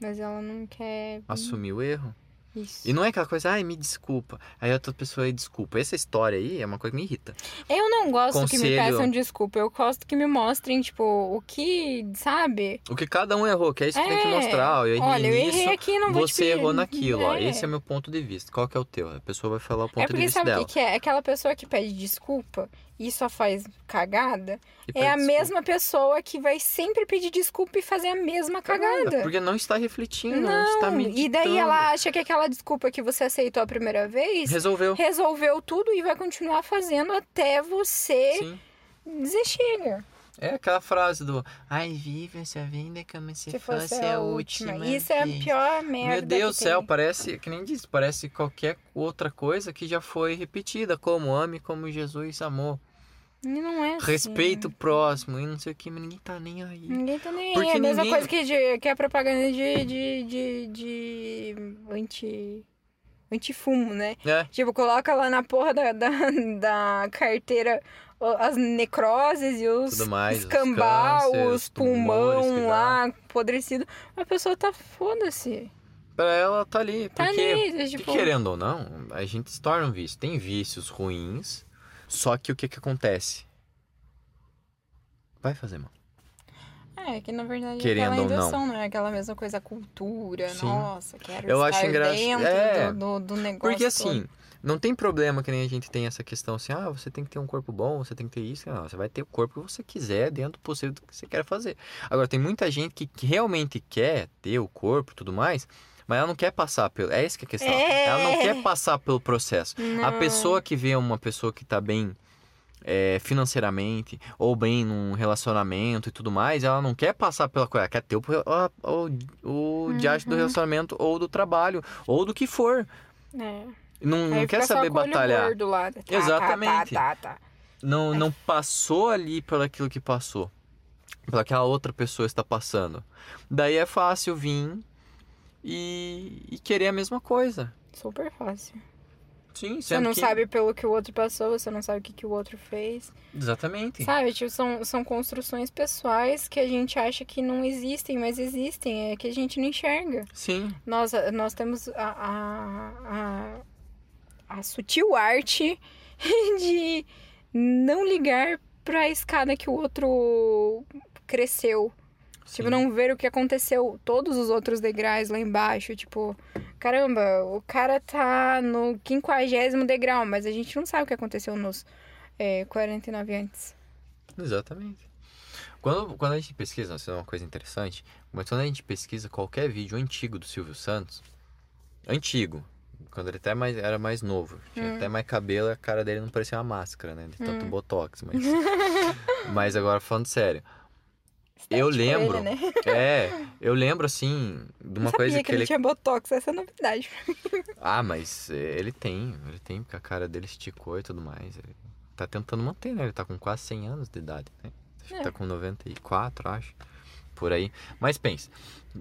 Mas ela não quer. assumir o erro. Isso. E não é aquela coisa, ai, me desculpa. Aí outra pessoa aí desculpa. Essa história aí é uma coisa que me irrita. Eu não gosto que me Conselho- peçam desculpa. Eu gosto que me mostrem, tipo, o que, sabe? O que cada um errou, que é isso que tem que É, mostrar. ó, Eu errei Olha, eu nisso, errei aqui, não vou você errou naquilo. Ó. É. Esse é meu ponto de vista. Qual que é o teu? A pessoa vai falar o ponto É de porque vista sabe o dela. que é? Aquela pessoa que pede desculpa e só faz cagada E é a desculpa. mesma pessoa que vai sempre pedir desculpa e fazer a mesma cagada. Porque não está refletindo, não, está Não, meditando. e daí ela acha que aquela desculpa que você aceitou a primeira vez Resolveu. resolveu tudo e vai continuar fazendo até você Sim. dizer chega. É aquela frase do Ai, vive essa vida como se, Se fosse, fosse a última. última. Isso é a vez." pior merda. Meu Deus do céu, parece, que nem disse, parece qualquer outra coisa que já foi repetida, como ame como Jesus amou. E não é assim. Respeito o próximo e não sei o que, mas ninguém tá nem aí. Ninguém tá nem aí. Porque É a mesma ninguém- coisa que, de, que a propaganda de, de, de, de anti, antifumo, né? É, Tipo, coloca lá na porra da, da, da carteira as necroses e os escambau, os pulmão lá, apodrecido. A pessoa tá foda-se. pra ela tá ali. Tá porque, ali, porque tipo... querendo ou não, a gente se torna um vício. Tem vícios ruins, só que o que que acontece? Vai fazer mal. É, que na verdade Querendo aquela ou não. indução, não é aquela mesma coisa, a cultura, Sim. nossa, quero Eu estar acho engra- dentro é, do, do, negócio Porque todo. assim, não tem problema que nem a gente tem essa questão assim, ah, você tem que ter um corpo bom, você tem que ter isso. Não, você vai ter o corpo que você quiser dentro do possível do que você quer fazer. Agora, tem muita gente que realmente quer ter o corpo e tudo mais, mas ela não quer passar pelo. É essa que é a questão. É. Ela não quer passar pelo processo. A Não. pessoa que vê uma pessoa que tá bem é, financeiramente ou bem num relacionamento e tudo mais, ela não quer passar pela coisa, ela quer ter o, o, o, o diacho do Uhum. relacionamento ou do trabalho ou do que for. É. Não, não quer saber batalhar. gordo lá. Tá, Exatamente. Tá, tá, tá, Não, não passou ali pelo aquilo que passou. Pelo que a outra pessoa está passando. Daí é fácil vir e, e querer a mesma coisa. Super fácil. Sim, Você não que... sabe pelo que o outro passou, você não sabe o que, que o outro fez. Exatamente. Sabe, tipo, são, são construções pessoais que a gente acha que não existem, mas existem, é que a gente não enxerga. Sim, Nós, nós temos a, a, a, a sutil arte de não ligar pra escada que o outro cresceu. Tipo, não ver o que aconteceu, todos os outros degraus lá embaixo. Tipo, caramba, o cara tá no quinquagésimo degrau, mas a gente não sabe o que aconteceu nos é, 49 antes. Exatamente. Quando, quando a gente pesquisa, isso é uma coisa interessante, mas quando a gente pesquisa qualquer vídeo antigo do Silvio Santos, antigo, quando ele até mais, era mais novo, tinha Hum. até mais cabelo, a cara dele não parecia uma máscara, né? De tanto Hum. botox, mas. mas agora falando sério. Eu Estético lembro. Ele, né? É, eu lembro assim, de uma não coisa que, que ele ele. tinha botox, essa é a novidade. Ah, mas eh, ele tem, ele tem, porque a cara dele esticou e tudo mais. Ele tá tentando manter, né? Ele tá com quase 100 anos de idade, né? Acho que É. tá com 94, acho. Por aí. Mas pense,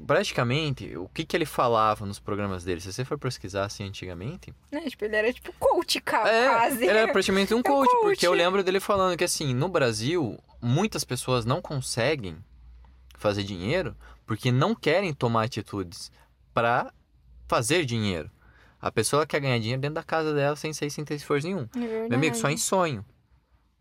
praticamente, o que que ele falava nos programas dele? Se você for pesquisar assim antigamente, Né? Tipo, ele era tipo coach, é, quase. ele era praticamente um coach, coach. porque eu lembro dele falando que assim, no Brasil, muitas pessoas não conseguem fazer dinheiro porque não querem tomar atitudes para fazer dinheiro. A pessoa quer ganhar dinheiro dentro da casa dela sem sair sem ter esforço nenhum. É. Meu amigo, só em sonho.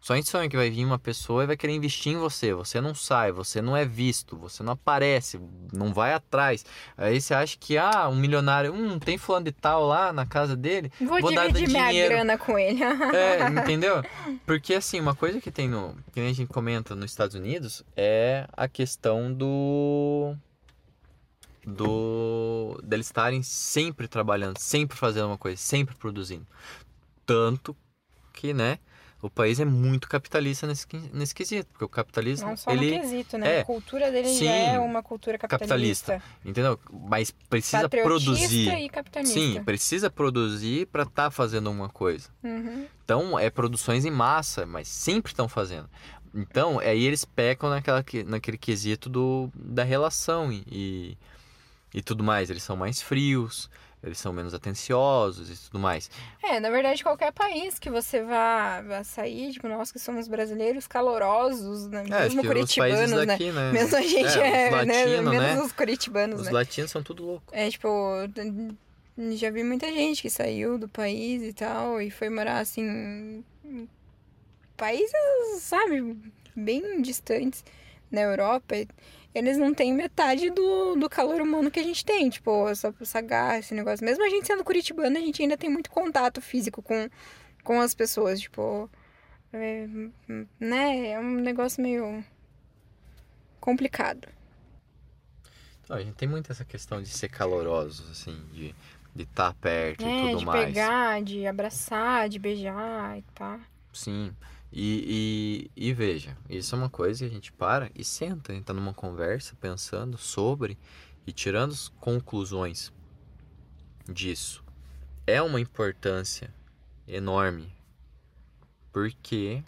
Só em sonho que vai vir uma pessoa e vai querer investir em você. Você não sai, você não é visto, você não aparece, não vai atrás. Aí você acha que, ah, um milionário, hum, tem fulano de tal lá na casa dele. Vou, Vou dividir minha dinheiro. grana com ele. É, entendeu? Porque assim, uma coisa que tem no. Que a gente comenta nos Estados Unidos é a questão do. Do. deles estarem sempre trabalhando, sempre fazendo uma coisa, sempre produzindo. Tanto que, né? O país é muito capitalista nesse, nesse quesito, porque o capitalismo, Não só ele, no quesito, né? é. a cultura dele Sim. já é uma cultura capitalista. Capitalista. entendeu? Mas precisa produzir. e capitalista. Sim, precisa produzir para estar fazendo uma coisa. Uhum. Então, é produções em massa, mas sempre estão fazendo. Então, aí eles pecam naquela, que- naquele quesito do, da relação e, e, e tudo mais. Eles são mais frios, eles são menos atenciosos e tudo mais. É, na verdade, qualquer país que você vá, vá sair, tipo, nós que somos brasileiros calorosos, né? É, mesmo os curitibanos, né? daqui, né? Mesmo a gente é, é, os né? Menos né? os curitibanos, Os né? latinos são tudo louco. É, tipo, já vi muita gente que saiu do país e tal e foi morar assim em países, sabe, bem distantes na Europa. Eles não têm metade do, do calor humano que a gente tem, tipo, essa, essa garra, esse negócio. Mesmo a gente sendo curitibana, a gente ainda tem muito contato físico com, com as pessoas, tipo, é, né? É um negócio meio complicado. Então, a gente tem muito essa questão de ser calorosos, assim, de de estar tá perto é, e tudo de mais. De pegar, de abraçar, de beijar e pá. Sim. E, e, e, veja, isso é uma coisa que a gente para e senta, a gente tá numa conversa pensando sobre e tirando conclusões disso. É uma importância enorme, porque,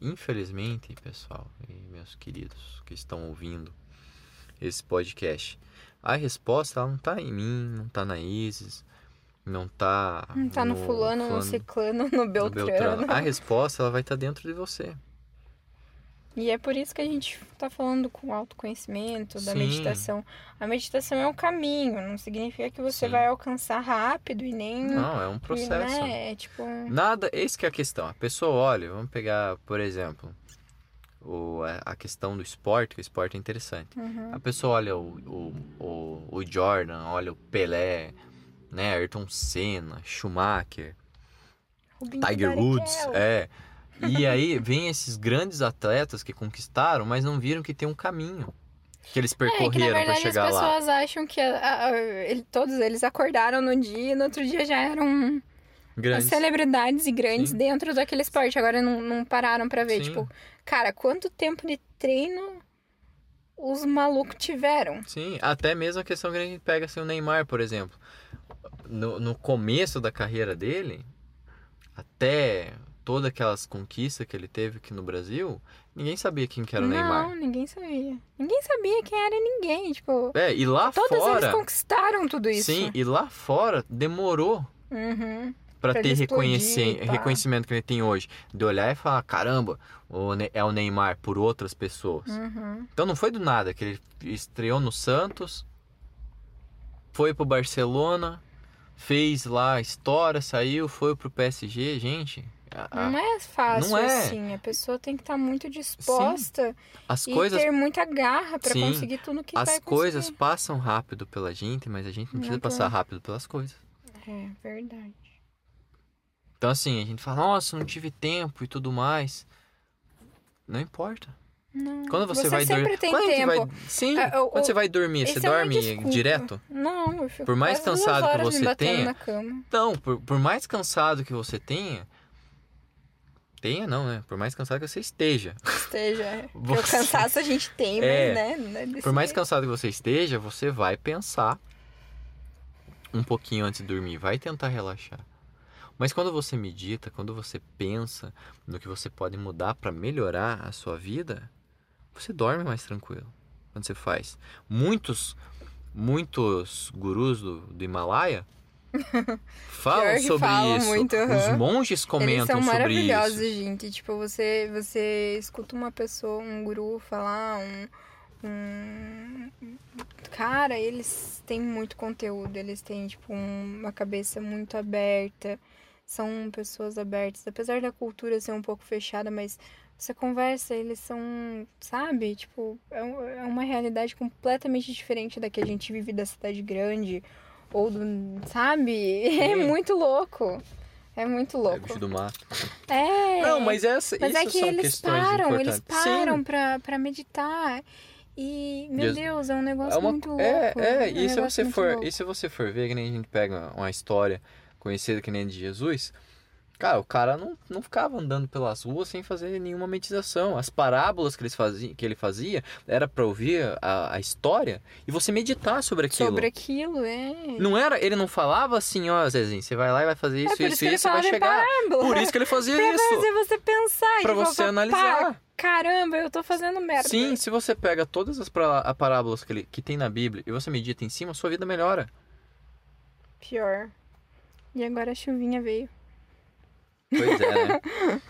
infelizmente, pessoal e meus queridos que estão ouvindo esse podcast, a resposta não está em mim, não está na Isis, não está Não tá no, no fulano, fulano, no ciclano, no beltrano. no beltrano. A resposta ela vai estar tá dentro de você. E é por isso que a gente está falando com autoconhecimento, da Sim. meditação. A meditação é um caminho, não significa que você Sim. vai alcançar rápido e nem. Não, é um processo. Né? É tipo. Nada, esse que é a questão. A pessoa olha, vamos pegar, por exemplo, o, a questão do esporte, que o esporte é interessante. Uhum. A pessoa olha o, o, o, o, Jordan, olha o Pelé, né, Ayrton Senna, Schumacher, Rubinho Tiger Woods, é. E aí vem esses grandes atletas que conquistaram, mas não viram que tem um caminho que eles percorreram é, para chegar lá. As pessoas acham que a, a, ele, todos eles acordaram no dia e no outro dia já eram grandes. celebridades e grandes Sim. dentro daquele esporte. Agora não, não pararam para ver, Sim. tipo, cara, quanto tempo de treino os malucos tiveram? Sim, até mesmo a questão que a gente pega assim, o Neymar, por exemplo. No, no começo da carreira dele, até todas aquelas conquistas que ele teve aqui no Brasil, ninguém sabia quem que era o não, Neymar. Não, ninguém sabia. Ninguém sabia quem era ninguém, tipo... É, e lá todos fora... Todos eles conquistaram tudo isso. Sim, e lá fora demorou. Uhum para ter reconhecer, reconhecimento que ele tem hoje. De olhar e falar, caramba, o é o Neymar por outras pessoas. Uhum. Então não foi do nada que ele estreou no Santos, foi pro Barcelona, fez lá a história, saiu, foi pro PSG, gente. A, não é fácil não é. assim, a pessoa tem que estar tá muito disposta Sim. As e coisas... ter muita garra para conseguir tudo que As vai coisas conseguir. passam rápido pela gente, mas a gente não, não precisa passar rápido pelas coisas. É verdade. Então, assim, a gente fala, nossa, não tive tempo e tudo mais. Não importa. Não, quando você, você vai dormir. Tem quando tempo. Vai... Sim, ah, eu, quando você vai dormir, você é dorme direto? Não, eu fico Por mais cansado que você tenha. Então, por, por mais cansado que você tenha. Tenha não, né? Por mais cansado que você esteja. Esteja. É. Você... O cansaço a gente tem, é, mas, né? É por mais cansado que você esteja, você vai pensar um pouquinho antes de dormir. Vai tentar relaxar. Mas quando você medita, quando você pensa no que você pode mudar para melhorar a sua vida, você dorme mais tranquilo. Quando você faz. Muitos, muitos gurus do, do Himalaia falam sobre falam isso. Muito, uhum. Os monges comentam Eles são sobre isso. maravilhosos, gente. Tipo, você, você escuta uma pessoa, um guru falar, um, um... Cara, eles têm muito conteúdo, eles têm, tipo, uma cabeça muito aberta são pessoas abertas, apesar da cultura ser um pouco fechada, mas você conversa, eles são, sabe? Tipo, é, é uma realidade completamente diferente da que a gente vive da cidade grande ou do, sabe? É muito louco. É muito louco. É do mato. É. Não, mas essa, mas isso é que eles param, eles param pra, pra meditar. E, meu Jesus. Deus, é um negócio é uma, muito louco. É, é, e, um se você for, louco. e se você for ver, que nem a gente pega uma história conhecida que nem de Jesus, cara, o cara não, não ficava andando pelas ruas sem fazer nenhuma meditação. As parábolas que, eles fazia, que ele fazia era para ouvir a, a, história e você meditar sobre aquilo. Sobre aquilo, é. Não era, ele não falava assim, ó, Zezinho, você vai lá e vai fazer isso, é isso, isso, isso, e vai chegar. Parábola. Por isso que ele fazia pra isso. Pra fazer você pensar. Pra você analisar. Caramba, eu tô fazendo merda. Sim, se você pega todas as parábolas que, ele, que tem na Bíblia e você medita em cima, sua vida melhora. Pior. E agora a chuvinha veio. Pois é, né?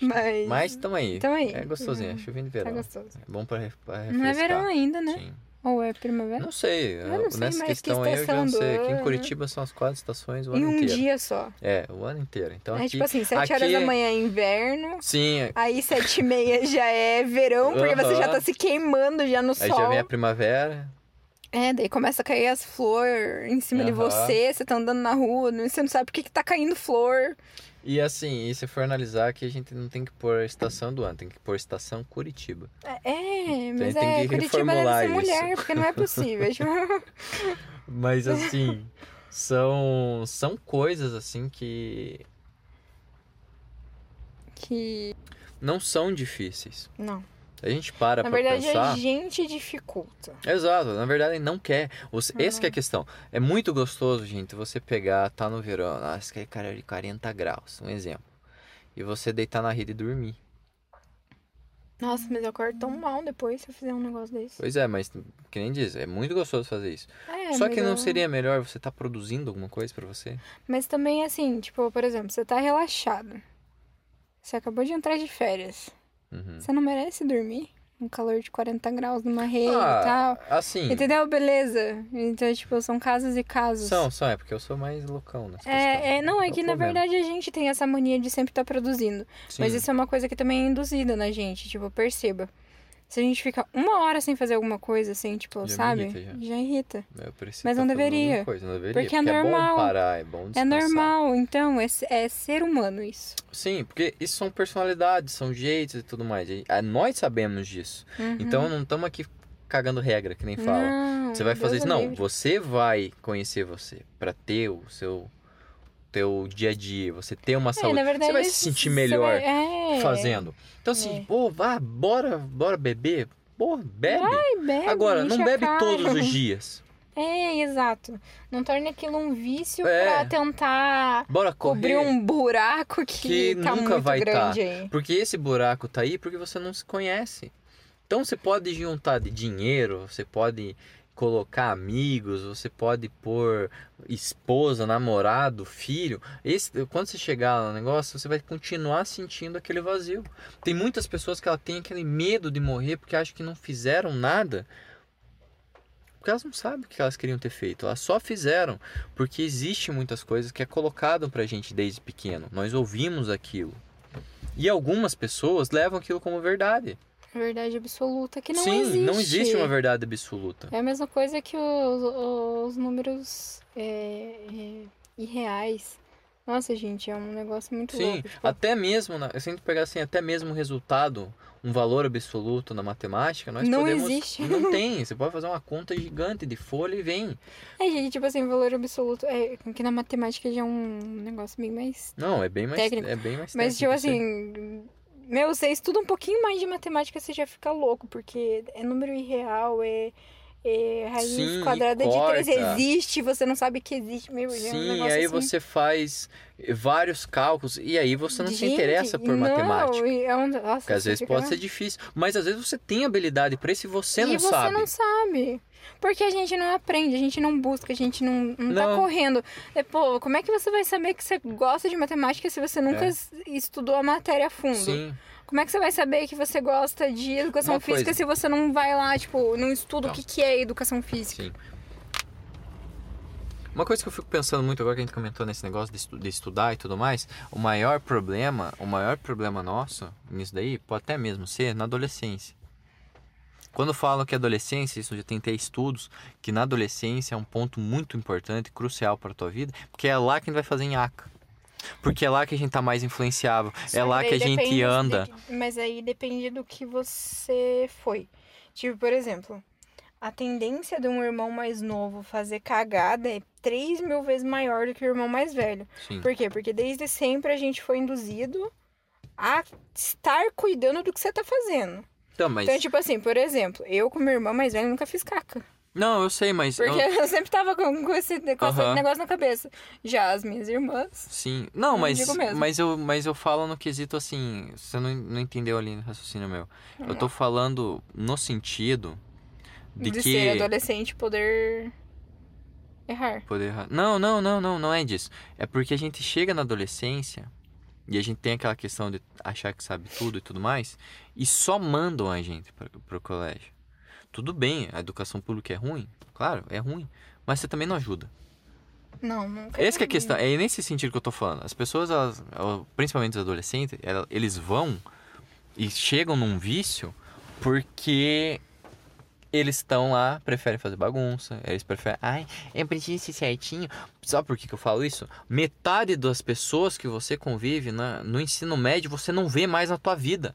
Mas. Mas tamo aí. Tamo aí. É gostosinho, é chuvinha de verão. Tá gostoso. É bom pra, pra refrescar. Não é verão ainda, né? Sim. Ou é primavera? Não sei. Eu não sei Nessa mais que questão aí eu já não sei. Aqui em. Curitiba são as quatro estações o em ano um inteiro. dia só. É, o ano inteiro. Então é aqui, tipo assim, 7 aqui horas da é- manhã é inverno. Sim, Aí sete e meia já é verão, porque você já tá se queimando já no aí sol. já vem a primavera. É, daí começa a cair as flores em cima de Aham. você, você tá andando na rua, você não sabe por que, que tá caindo flor. E assim, e se for analisar que a gente não tem que pôr a estação do ano, tem que pôr estação Curitiba. É, mas tem é, que Curitiba deve ser isso. mulher, porque não é possível. tipo, Mas assim, são são coisas assim que que. não são difíceis. Não. A gente para Na pra verdade, pensar. a gente dificulta. Exato, na verdade ele não quer. Você, Uhum. Essa que é a questão. É muito gostoso, gente, você pegar, tá no verão, nossa, que cara de 40 graus, um exemplo. E você deitar na rede e dormir. Nossa, mas eu acordo tão mal depois se eu fizer um negócio desse. Pois é, mas que nem diz, é muito gostoso fazer isso. É, Só mas que não eu- seria melhor você estar produzindo alguma coisa pra você? Mas também assim, tipo, por exemplo, você tá relaxado. Você acabou de entrar de férias. Uhum. Você não merece dormir? Um calor de 40 graus numa rede Ah, e tal. assim, Entendeu? Beleza. Então, tipo, são casos e casos. são, são, é porque eu sou mais loucão nessa questão. É, é, não, é o que na problema. verdade a gente tem essa mania de sempre estar produzindo. Mas Sim. isso é uma coisa que também é induzida na gente, tipo, perceba. Se a gente fica uma hora sem fazer alguma coisa, assim, tipo, Já sabe? irrita, já. irrita. Eu preciso Mas tá não deveria. Coisa, não deveria. Porque é é normal. bom parar, é bom É descansar. normal, então, é, é ser humano isso. Sim, porque isso são personalidades, são jeitos e tudo mais. Ah, nós sabemos disso. Uhum. Então não estamos aqui cagando regra, que nem fala. Não, Você vai fazer Deus isso. Não, livre. você vai conhecer você pra ter o seu teu dia a dia, você ter uma É, saúde. verdade, você vai se sentir melhor vai- é. fazendo. Então assim, É. pô, vá, bora, bora beber. Pô, bebe. Ai, bebe, Agora, não bebe cara. todos os dias. É, exato. Não torne aquilo um vício É. pra tentar Bora cobrir um buraco que, Que tá nunca vai tá. grande aí. Porque esse buraco tá aí porque você não se conhece. Então você pode juntar de dinheiro, você pode colocar amigos, você pode pôr esposa, namorado, filho. Esse, quando você chegar no negócio, você vai continuar sentindo aquele vazio. Tem muitas pessoas que ela tem aquele medo de morrer porque acham que não fizeram nada. Porque elas não sabem o que elas queriam ter feito, elas só fizeram porque existe muitas coisas que é colocado pra gente desde pequeno. Nós ouvimos aquilo. E algumas pessoas levam aquilo como verdade. Verdade absoluta que não Sim, existe. não existe uma verdade absoluta. É a mesma coisa que os, os números é, é, irreais. Nossa, gente, é um negócio muito Sim, louco. Tipo, até mesmo, na- se a gente pegar assim, até mesmo o resultado, um valor absoluto na matemática, nós Não podemos... existe. Não tem, você pode fazer uma conta gigante de folha e vem. É, gente, tipo assim, valor absoluto. É que na matemática já é um negócio bem mais. Não, é bem mais Técnico. É bem mais Mas, tipo técnico, sim. assim. Meu, você estuda um pouquinho mais de matemática, você já fica louco, porque é número irreal, é. é raiz Sim, e quadrada de 3 corta. existe, você não sabe que existe. Meu, é um Sim, negócio aí assim. você faz vários cálculos e aí você não se Gente, interessa por não, matemática. e É um... Nossa, Porque às você vezes pode ser difícil, mas às vezes você tem habilidade pra isso e você não e você sabe. não sabe. Porque a gente não aprende, a gente não busca, a gente não, não, tá Não. correndo. É, pô, como é que você vai saber que você gosta de matemática se você nunca É. es- estudou a matéria a fundo? Sim, Como é que você vai saber que você gosta de educação Uma física coisa. se você não vai lá, tipo, não estuda Não. o que, que é educação física? sim. Uma coisa que eu fico pensando muito agora que a gente comentou nesse negócio de, estu- de estudar e tudo mais, o maior problema, o maior problema nosso nisso daí pode até mesmo ser na adolescência. Quando falam que adolescência, isso eu já tentei estudos, que na adolescência é um ponto muito importante, crucial para a tua vida, porque é lá que a gente vai fazer nhaca. Porque é lá que a gente tá mais influenciável, é lá que a gente anda. mas aí depende do que você foi. Tipo, por exemplo, a tendência de um irmão mais novo fazer cagada é 3 mil vezes maior do que o irmão mais velho. Sim. Por quê? Porque desde sempre a gente foi induzido a estar cuidando do que você tá fazendo. Então, mas... Então, tipo assim, por exemplo, eu com minha irmã mais velha nunca fiz caca. Não, eu sei, mas... Porque eu- eu sempre tava com, com esse, com esse Aham. negócio na cabeça. Já as minhas irmãs. Sim. Não, Eu mas, mas, eu, mas eu falo no quesito assim. Você não, não entendeu ali no raciocínio meu. Eu tô falando no sentido de, De, que. ser adolescente poder errar. Poder errar. Não, não, não, não, não é disso. É porque a gente chega na adolescência e a gente tem aquela questão de achar que sabe tudo e tudo mais, e só mandam a gente pro, pro colégio. tudo bem, a educação pública é ruim, claro, é ruim, mas você também não ajuda. Não, nunca. Essa que é a questão, é nesse sentido que eu tô falando. As pessoas, elas, principalmente os adolescentes, elas- eles vão e chegam num vício porque eles estão lá, preferem fazer bagunça, eles preferem, ai, eu preciso ser certinho. Sabe por que, que eu falo isso? Metade das pessoas que você convive na, no ensino médio você não vê mais na tua vida.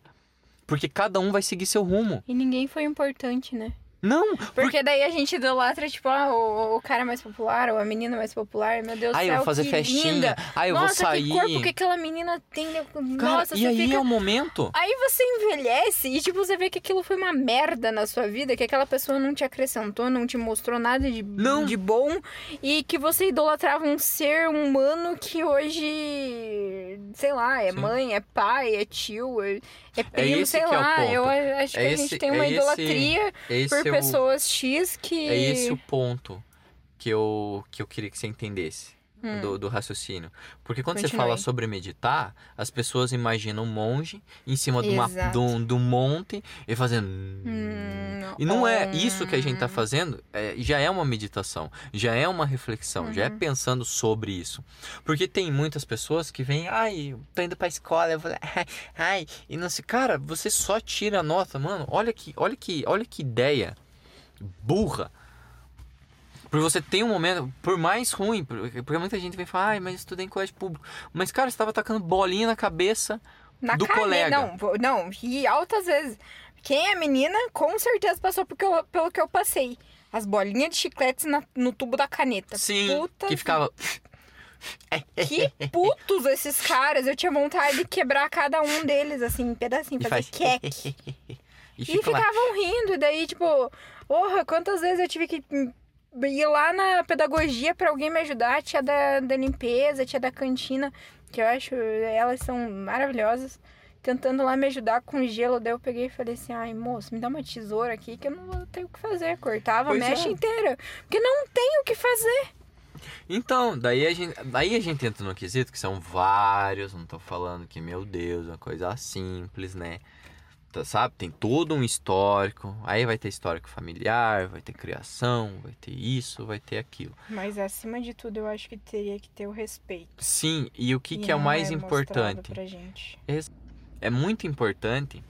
Porque cada um vai seguir seu rumo. E ninguém foi importante, né? Não, Porque daí a gente idolatra, tipo, ah, o, o cara mais popular, ou a menina mais popular, meu Deus do céu, eu vou fazer festinha, linda. ai, eu Nossa, vou sair. que corpo que aquela menina tem. né? Cara, Nossa, e você aí fica... é o momento. Aí você envelhece e, tipo, você vê que aquilo foi uma merda na sua vida, que aquela pessoa não te acrescentou, não te mostrou nada de, Não. de bom, e que você idolatrava um ser humano que hoje, sei lá, é Sim. mãe, é pai, é tio, é, é primo, sei que é o lá. ponto. Eu acho que É a esse- gente tem uma é esse- idolatria Esse por é o- pessoas X que. É esse o ponto que eu, que eu queria que você entendesse Hum. do, do raciocínio. Porque quando você Continue. fala sobre meditar, as pessoas imaginam um monge em cima de, uma, um, de um monte e fazendo. Hum, E não é hum. isso que a gente tá fazendo, é, já é uma meditação, já é uma reflexão, já é Uhum. pensando sobre isso. Porque tem muitas pessoas que vêm, ai, tô indo pra escola, eu vou, ai, ai, e não sei, cara, você só tira a nota, mano. Olha que, olha que, olha que ideia burra. Porque você tem um momento, por mais ruim, porque muita gente vem falar, ai, mas estudei em colégio público. Mas, cara, você tava tacando bolinha na cabeça Na do cane- colega. Não, não, e altas vezes. Quem é menina, com certeza passou porque eu- pelo que eu passei. As bolinhas de chicletes na- no tubo da caneta. Sim, Puta que ficava. Que putos esses caras. Eu tinha vontade de quebrar cada um deles, assim, em pedacinho, fazer faz. queque. e E ficavam rindo, e daí, tipo, porra, quantas vezes eu tive que ir lá na pedagogia pra alguém me ajudar, a tia da, da limpeza, a tia da cantina, que eu acho, elas são maravilhosas, tentando lá me ajudar com gelo, daí eu peguei e falei assim, ai, moço, me dá uma tesoura aqui que eu não ter o que fazer, cortava a mecha é. inteira, porque não tem o que fazer. Então, daí a gente, daí a gente entra no quesito que são vários, não tô falando que, meu Deus, uma coisa simples, né? Tá, sabe? Tem todo um histórico, aí vai ter histórico familiar, vai ter criação, vai ter isso, vai ter aquilo. Mas acima de tudo, eu acho que teria que ter o respeito. Sim, e o que, E que é o mais mostrado importante? Pra gente. É muito importante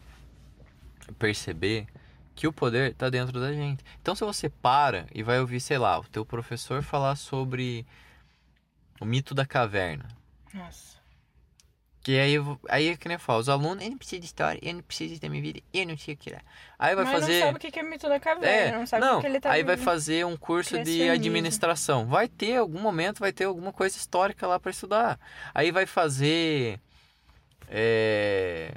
perceber que o poder tá dentro da gente. Então, se você para e vai ouvir, sei lá, o teu professor falar sobre o mito da caverna, Nossa. Que aí, aí é que nem eu falo, os alunos, eu não preciso de história, eu não preciso da minha vida, eu não sei o que lá. Aí vai Mas fazer. não sabe o que que é mito da caverna, É, não sabe o não, que ele tá aí vai fazer um curso de administração. Vai ter algum momento, vai ter alguma coisa histórica lá para estudar. Aí vai fazer, é,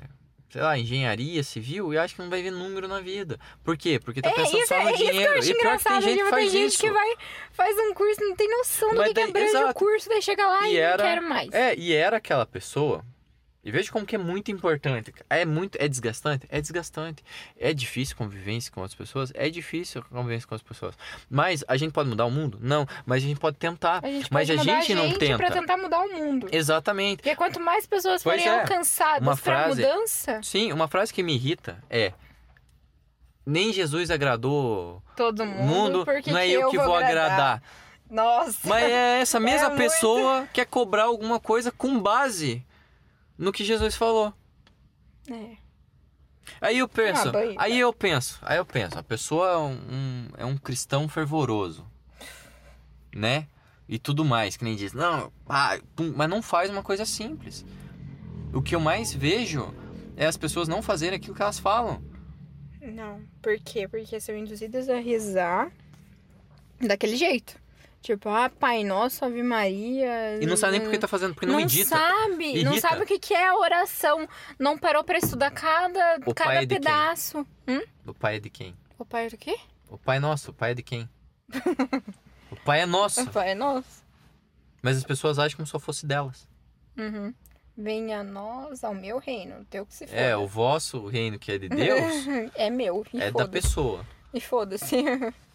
sei lá, engenharia civil e acho que não vai ver número na vida. Por quê? Porque tá É, pensando isso, só é no isso que eu dinheiro. acho e pior que engraçado, tem gente que faz tem gente isso. que vai, faz um curso, não tem noção do que, que daí- o exato. curso, daí chega lá e, E era- não quero mais. É, e era aquela pessoa. E veja como que é muito importante. É muito, é desgastante, é desgastante. É difícil convivência com outras pessoas, é difícil convivência com as pessoas. Mas a gente pode mudar o mundo? Não, mas a gente pode tentar. A gente mas pode a mudar gente não tenta. pra tentar mudar o mundo. Exatamente. Porque quanto mais pessoas Pois forem é. alcançadas frase- mudança, Sim, uma frase que me irrita é nem Jesus agradou todo o mundo, mundo, não é eu que vou agradar. Nossa. Mas é essa mesma muito. pessoa que quer cobrar alguma coisa com base no que Jesus falou. É. Aí eu penso, Ah, aí eu penso, aí eu penso, a pessoa é um, é um cristão fervoroso, né? E tudo mais, que nem diz, não, ah, mas não faz uma coisa simples. O que eu mais vejo é as pessoas não fazerem aquilo que elas falam. Não, por quê? Porque são induzidas a rezar daquele jeito. Tipo, ah, Pai Nosso, Ave Maria. E não sabe nem por que tá fazendo, porque não, não medita. sabe, não sabe o que que é a oração. Não parou pra estudar cada, O cada é pedaço. Hum? O pai é de quem? O pai é do quê? O pai é nosso, o pai é de quem? o pai é nosso. O pai é nosso. Mas as pessoas acham como se só fosse delas. Uhum. Venha a nós ao meu reino, o teu que se foda. É, o vosso reino que é de Deus é meu, é da pessoa. E foda-se.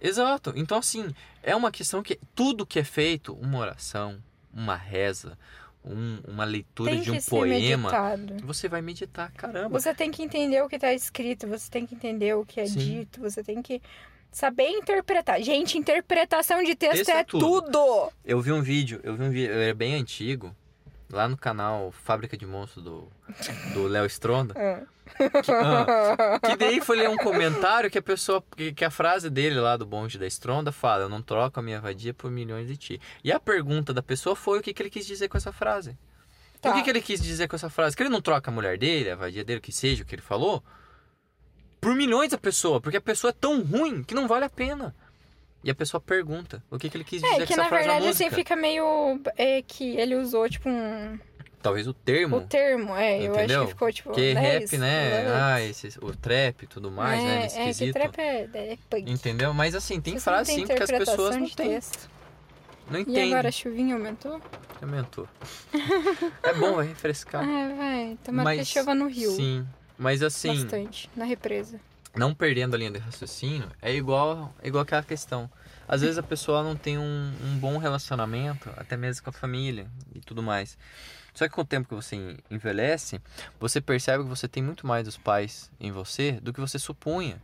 Exato. Então, assim, é uma questão que tudo que é feito, uma oração, uma reza, um- uma leitura Tem de um poema, meditado. você vai meditar, caramba. Você tem que entender o que tá escrito, você tem que entender o que é Sim. dito, você tem que saber interpretar. Gente, interpretação de texto, Texto é é tudo. tudo. Eu vi um vídeo, eu vi um vídeo, é bem antigo, lá no canal Fábrica de Monstros do do Léo Stronda. Ah. Que, ah, que daí foi ler um comentário que a pessoa, que, que a frase dele lá do bonde da Stronda fala: Eu não troco a minha vadia por milhões de ti. E a pergunta da pessoa foi o que, que ele quis dizer com essa frase. Tá. O que, que ele quis dizer com essa frase? Que ele não troca a mulher dele, a vadia dele, o que seja, o que ele falou, por milhões da pessoa, porque a pessoa é tão ruim que não vale a pena. E a pessoa pergunta o que, que ele quis dizer É, com que essa na frase na verdade música. assim fica meio. É que ele usou, tipo, um. Talvez o termo. O termo, é. Eu acho Entendeu? que ficou, tipo. Que rap, 10, né? 11. Ah, esse, o trap e tudo mais, é, né? Nesse é, que trap é, é punk. Entendeu? Mas assim, tem frases sim têm que as pessoas não têm. Não E entendem. agora a chuvinha aumentou? Aumentou. é bom, vai refrescar. Ah, vai. Tomara que Mas, chova no rio. Sim. Mas assim, Bastante. Na represa. Não perdendo a linha de raciocínio, é igual, é igual aquela questão. Às vezes a pessoa não tem um, um bom relacionamento, até mesmo com a família e tudo mais. Só que com o tempo que você envelhece, você percebe que você tem muito mais dos pais em você do que você supunha.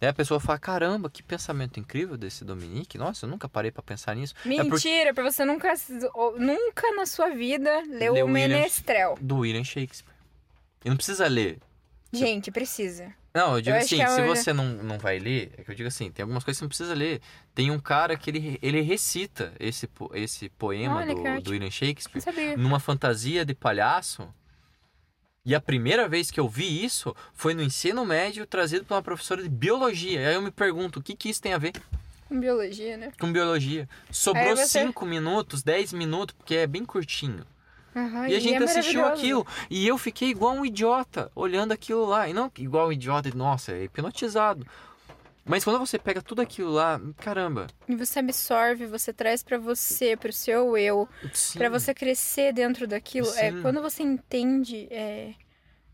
Aí a pessoa fala, caramba, que pensamento incrível desse Dominique. Nossa, eu nunca parei pra pensar nisso. É porque Mentira, você nunca, nunca na sua vida leu Leu o William- Menestrel. do William Shakespeare. E não precisa ler. Gente, precisa. Não, eu digo acho assim, é se você não, não vai ler, é que eu digo assim, tem algumas coisas que você não precisa ler. Tem um cara que ele, ele recita esse, esse poema Olha, do, do William Shakespeare numa fantasia de palhaço. E a primeira vez que eu vi isso foi no ensino médio, trazido por uma professora de biologia. E aí eu me pergunto, o que, que isso tem a ver Com biologia, né? com biologia? Sobrou Aí você- 5 minutos, 10 minutos, porque é bem curtinho. Aham, E a gente é assistiu aquilo. E eu fiquei igual um idiota olhando aquilo lá. E não igual um idiota, nossa, é hipnotizado. Mas quando você pega tudo aquilo lá, caramba. E você absorve, você traz pra você, pro seu eu, Pra você crescer dentro daquilo. É Sim. quando você entende é,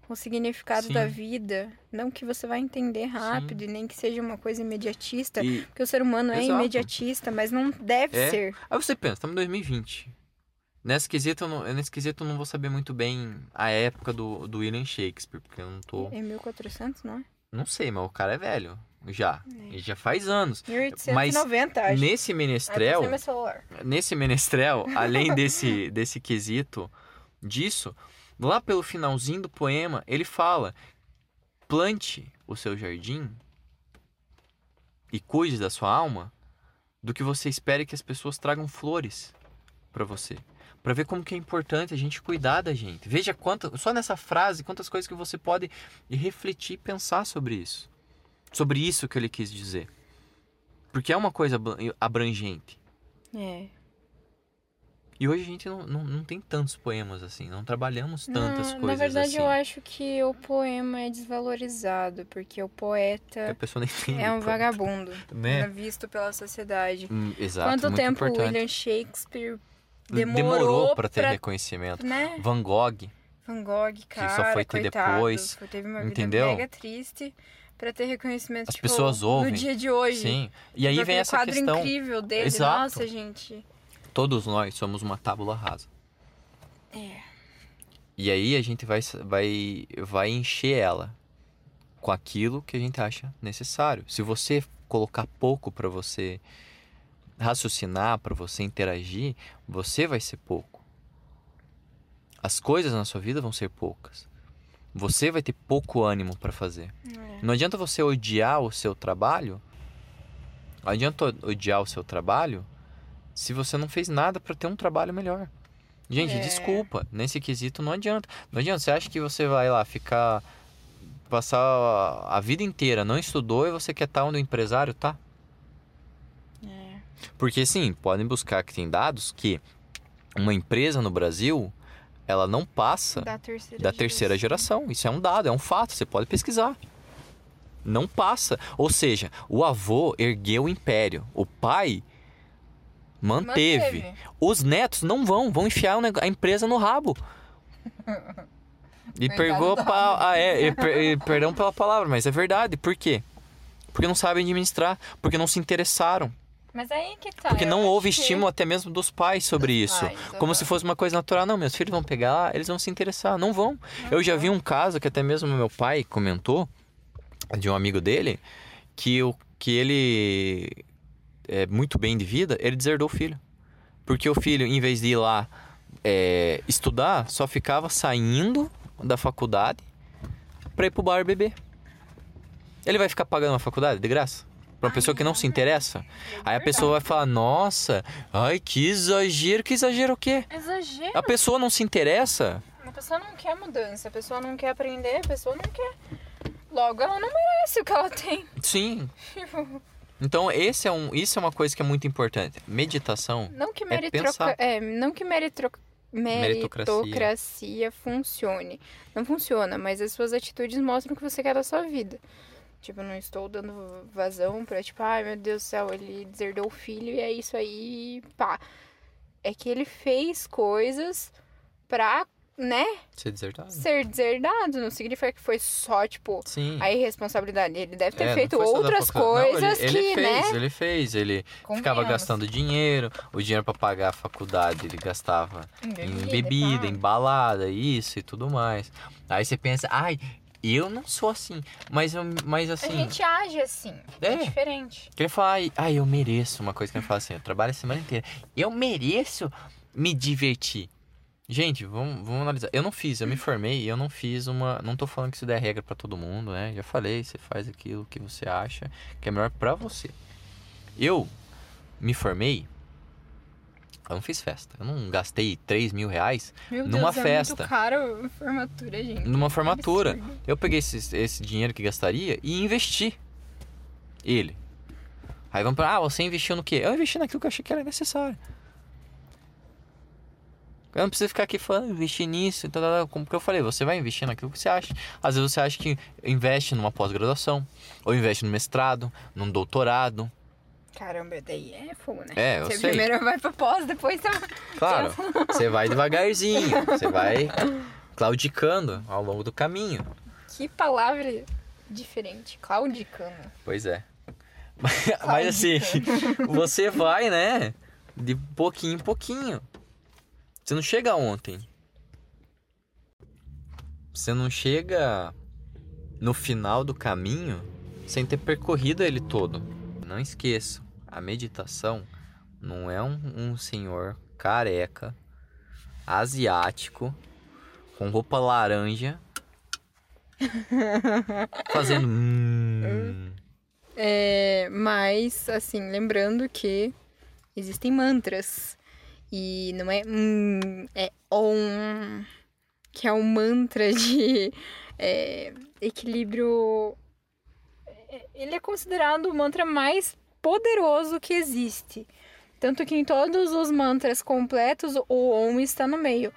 o significado Sim. da vida, não que você vai entender rápido e nem que seja uma coisa imediatista, E porque o ser humano é Exato. imediatista, mas não deve É. ser. aí você pensa, estamos em 2020. Nesse quesito, eu não, nesse quesito eu não vou saber muito bem a época do, do William Shakespeare, porque eu não tô. É 1400, não é? Não sei, mas o cara é velho. Já. É. E já faz anos. 1890, acho. Nesse menestrel. nesse menestrel, além desse, desse quesito disso, lá pelo finalzinho do poema, ele fala: plante o seu jardim e cuide da sua alma do que você espere que as pessoas tragam flores para você. Para ver como que é importante a gente cuidar da gente. Veja quanto, só nessa frase, quantas coisas que você pode refletir e pensar sobre isso. Sobre isso que ele quis dizer. Porque é uma coisa abra- abrangente. É. E hoje a gente não, não, não tem tantos poemas assim, não trabalhamos tantas Não, coisas Na verdade, assim. eu acho que o poema é desvalorizado, porque o poeta é um vagabundo, Né? visto pela sociedade. Hum, Exato, Quanto muito tempo o importante. William Shakespeare Demorou, demorou, para ter pra- reconhecimento. né? Van Gogh, Van Gogh, cara, só foi ter coitado, depois, foi- teve uma entendeu? vida mega triste pra ter reconhecimento As tipo, pessoas ouvem. no dia de hoje. sim. E aí vem essa quadro questão. incrível dele. Exato. Nossa, gente. Todos nós somos uma tábula rasa. É. E aí a gente vai, vai, vai encher ela com aquilo que a gente acha necessário. Se você colocar pouco para você raciocinar, para você interagir, você vai ser pouco. As coisas na sua vida vão ser poucas. Você vai ter pouco ânimo para fazer. É. Não adianta você odiar o seu trabalho. Não adianta odiar o seu trabalho se você não fez nada para ter um trabalho melhor. Gente, É. desculpa, nesse quesito não adianta. Não adianta, você acha que você vai lá ficar passar a- a vida inteira, não estudou e você quer estar onde o empresário tá? Porque sim, podem buscar que tem dados que uma empresa no Brasil, ela não passa Da terceira da terceira geração. Isso é um dado, é um fato, você pode pesquisar. Não passa. Ou seja, o avô ergueu o império, o pai manteve. Os netos não vão, vão enfiar a empresa no rabo. E pegou pa... ah, é, per- e perdão pela palavra, mas é verdade. Por quê? Porque não sabem administrar, porque não se interessaram. Mas aí que tá. Porque não houve que- estímulo até mesmo dos pais sobre Dos isso. pais, Como aham. se fosse uma coisa natural. Não, meus filhos vão pegar lá, eles vão se interessar. Não vão. Eu já vi um caso que até mesmo meu pai comentou, de um amigo dele, que, o, que ele é muito bem de vida, ele deserdou o filho. Porque o filho, em vez de ir lá é, estudar, só ficava saindo da faculdade pra ir pro bar beber. Ele vai ficar pagando uma faculdade de graça? Pra uma pessoa que não se interessa? Aí a pessoa vai falar, nossa, ai, que exagero, que exagero o quê? Exagero. A pessoa não se interessa? A pessoa não quer mudança, a pessoa não quer aprender, a pessoa não quer. Logo, ela não merece o que ela tem. Sim. Então, esse é um, isso é uma coisa que é muito importante. Meditação. não que É meritocracia. pensar. É, não que meritro... Meritocracia. meritocracia funcione. Não funciona, mas as suas atitudes mostram o que você quer da sua vida. Tipo, não estou dando vazão pra, tipo, ai meu Deus do céu, ele deserdou o filho e é isso aí, pá. É que ele fez coisas pra, né, Ser desertado. ser deserdado. Não significa que foi só, tipo, Sim. a irresponsabilidade. Ele deve ter É, feito outras faculdade. Não, coisas ele, ele que, fez, né? Ele fez, ele ficava gastando dinheiro, o dinheiro pra pagar a faculdade ele gastava Em em bebida, em balada, isso e tudo mais. Aí você pensa, ai, eu não sou assim, mas, eu, mas A assim... gente age assim. É, É. diferente. Que ele fala, ai, ai, eu mereço. Uma coisa que ele fala assim, eu trabalho a semana inteira. Eu mereço me divertir. Gente, vamos, vamos analisar. Eu não fiz, eu me formei e eu não fiz uma. Não tô falando que isso der regra pra todo mundo, né? Já falei, você faz aquilo que você acha que é melhor pra você. Eu me formei. Eu não fiz festa. Eu não gastei 3 mil reais Meu Numa Deus, é festa. muito caro formatura, gente. numa formatura. Absurdo. Eu peguei esse, esse dinheiro que gastaria e investi ele. Aí vamos pra, ah, você investiu no quê? Eu investi naquilo que eu achei que era necessário. Eu não preciso ficar aqui falando, investir nisso, tal, tal. como que eu falei, você vai investir naquilo que você acha. Às vezes você acha que investe numa pós-graduação, ou investe no mestrado, num doutorado. Caramba, daí é fogo, né? É, eu você sei. primeiro vai pra pós, depois tá... Claro, você vai devagarzinho, você vai claudicando ao longo do caminho. Que palavra diferente. Claudicano. Pois é. Mas, mas assim, você vai, né? De pouquinho em pouquinho. Você não chega ontem. Você não chega no final do caminho sem ter percorrido ele todo. Não esqueça, a meditação não é um, um senhor careca, asiático, com roupa laranja, fazendo. hum. É, mas, assim, lembrando que existem mantras. E não é hum, é om, que é um mantra de é, equilíbrio. É, Ele é considerado o mantra mais poderoso que existe. Tanto que em todos os mantras completos, o Om está no meio.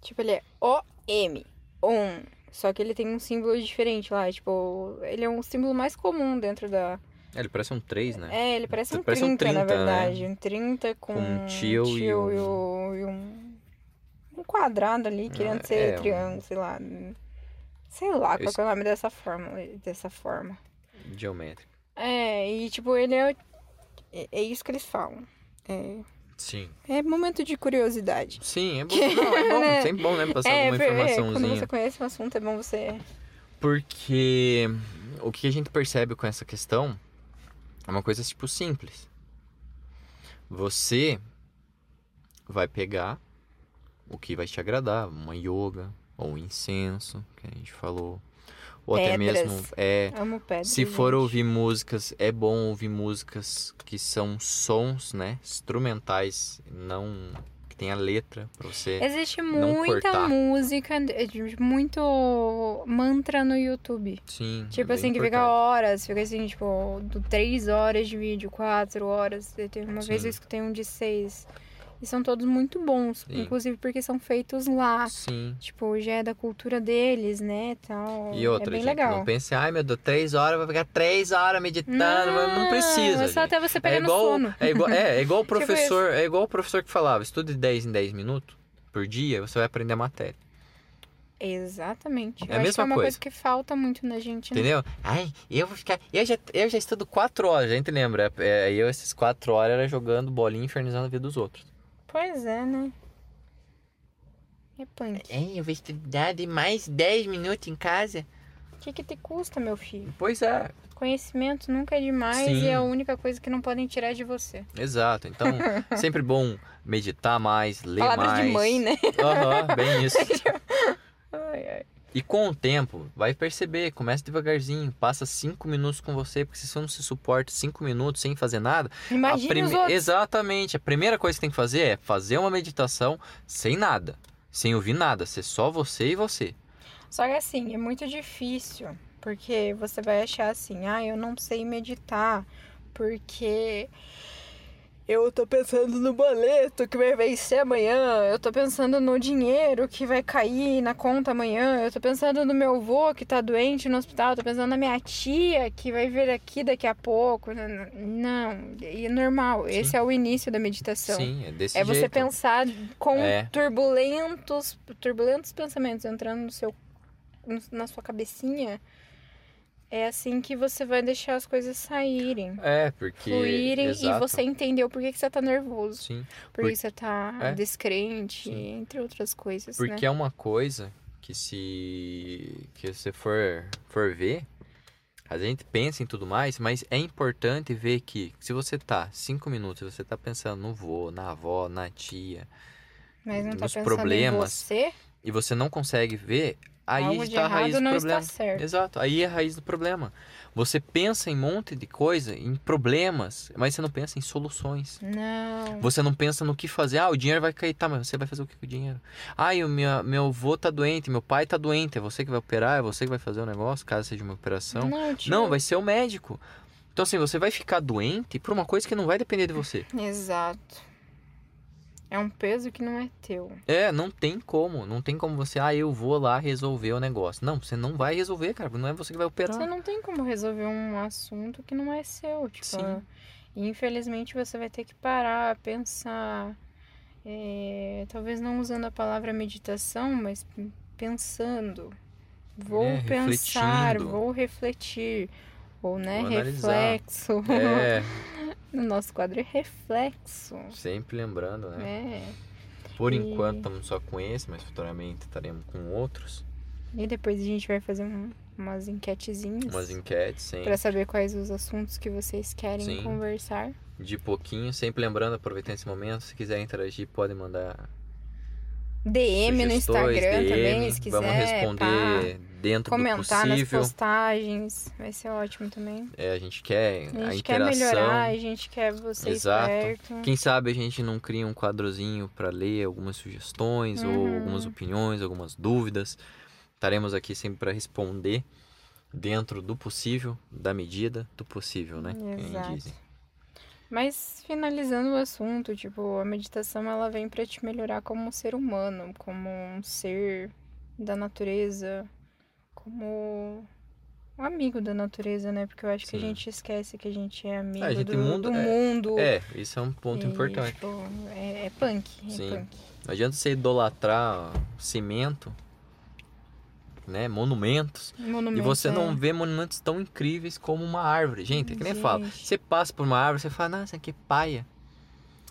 Tipo, ele é O-M, Om. Só que ele tem um símbolo diferente lá. Tipo, ele é um símbolo mais comum dentro da, É, ele parece um 3, né? é, ele parece um Parece um 30, na 30, né? verdade. Um 30 com, Com um tio e tio um- e, o- e um, um quadrado ali, querendo é, ser um- triângulo, sei lá. Sei lá qual é o nome dessa forma. Dessa forma. Geométrico. É, e tipo, ele é. É, é isso que eles falam. É, Sim. é momento de curiosidade. Sim, é bom. Não, é bom. Né? Sempre bom, né? Passar é, alguma por- é, quando informaçãozinha. você conhece um assunto, é bom você. Porque o que a gente percebe com essa questão é uma coisa tipo simples. Você vai pegar o que vai te agradar, uma yoga ou um incenso, que a gente falou, ou até Pedras. mesmo é se for ouvir músicas, é bom ouvir músicas que são sons, né, instrumentais, não que tenha letra pra você. Existe não muita cortar. música, muito mantra no YouTube. Sim. é Tipo bem assim, que fica importante. horas, fica assim, tipo, do três horas de vídeo, quatro horas. Teve Uma vez Sim. eu escutei um de seis. E são todos muito bons, Sim. inclusive porque são feitos lá. Sim. Tipo, já é da cultura deles, né, tal. E outra, é bem gente, legal. não pense, ai meu Deus, três horas, vai ficar três horas meditando, mas não precisa. É só gente. até você pegar é igual, sono. É igual, é, é igual o Tipo professor, é igual o professor que falava, estude de 10 em 10 minutos por dia, você vai aprender a matéria. Exatamente. É Eu a mesma é uma coisa. coisa. que falta muito na gente, né? Entendeu? Ai, eu vou ficar. Eu já, eu já estudo quatro horas, a gente lembra? É, eu, essas quatro horas, era jogando bolinha infernizando a vida dos outros. Pois é, né? É punk. Ai, eu vou estudar de mais 10 minutos em casa. O que, que te custa, meu filho? Pois é. Conhecimento nunca é demais Sim. e é a única coisa que não podem tirar de você. Exato. Então, sempre bom meditar mais, ler Palavras mais. de mãe, né? Aham, bem isso. Ai, ai. E com o tempo, vai perceber, começa devagarzinho, passa cinco minutos com você, porque se você não se suporta cinco minutos sem fazer nada, Imagina prime- os outros. Exatamente. A primeira coisa que tem que fazer é fazer uma meditação sem nada, sem ouvir nada, ser só você e você. Só que assim, é muito difícil. Porque você vai achar assim, ah, eu não sei meditar. Porque eu tô pensando no boleto que vai vencer amanhã. Eu tô pensando no dinheiro que vai cair na conta amanhã. Eu tô pensando no meu avô que tá doente no hospital. Eu tô pensando na minha tia que vai vir aqui daqui a pouco. Não, e é normal. Sim. Esse é o início da meditação. Sim, é desse É você jeito. pensar com É. turbulentos, turbulentos pensamentos entrando no seu, na sua cabecinha. É assim que você vai deixar as coisas saírem, É, porque. fluírem Exato. e você entendeu por que, que você tá nervoso, Sim, por que você tá É. descrente, Sim. entre outras coisas, porque né? é uma coisa que se. que você for, for ver. A gente pensa em tudo mais, mas é importante ver que se você tá cinco minutos, você tá pensando no vô, na avó, na tia, Mas não tá nos pensando problemas, em você, e você não consegue ver, aí algo está a raiz do problema. Exato, aí é a raiz do problema. Você pensa em um monte de coisa, em problemas, mas você não pensa em soluções. Não. Você não pensa no que fazer. Ah, o dinheiro vai cair, tá, mas você vai fazer o que com o dinheiro? Ah, e o meu, meu avô tá doente, meu pai tá doente, é você que vai operar, é você que vai fazer o negócio, caso seja uma operação. Não, tio. Não, vai ser o médico. Então, assim, você vai ficar doente por uma coisa que não vai depender de você. Exato. É um peso que não é teu. É, não tem como. Não tem como você, ah, eu vou lá resolver o negócio. Não, você não vai resolver, cara. Não é você que vai operar. Você não tem como resolver um assunto que não é seu. Tipo, Sim. e infelizmente você vai ter que parar, pensar. é, talvez não usando a palavra meditação, mas pensando. Vou É, pensar, refletindo. vou refletir. Ou, né, Vou analisar. reflexo. É, no nosso quadro é reflexo. sempre lembrando, né? É. Por E- enquanto estamos só com esse, mas futuramente estaremos com outros. E depois a gente vai fazer um- umas enquetezinhas. Umas enquetes, sempre. Pra saber quais os assuntos que vocês querem Sim. conversar. De pouquinho, sempre lembrando, aproveitando esse momento, se quiser interagir, pode mandar DM no Instagram DM, também, se quiser. Vamos responder dentro pá, do comentar nas possível. postagens. Vai ser ótimo também. É, a gente quer A a, gente quer interação. melhorar, a gente quer vocês Exato. perto. Quem sabe a gente não cria um quadrozinho para ler algumas sugestões ou Uhum. algumas opiniões, algumas dúvidas. Estaremos aqui sempre para responder dentro do possível, da medida do possível, né? Exato. dizem. Mas finalizando o assunto, tipo, a meditação ela vem pra te melhorar como um ser humano, como um ser da natureza, como um amigo da natureza, né? Porque eu acho que a Sim. gente esquece que a gente é amigo a gente do, mundo- do é- mundo. É, isso é um ponto E, importante. tipo, é, é punk, é Sim. punk. Não adianta você idolatrar cimento, né? Monumentos. E você é. não vê monumentos tão incríveis como uma árvore. Gente, é que nem eu. Gente. Você passa por uma árvore, você fala, nossa, que paia.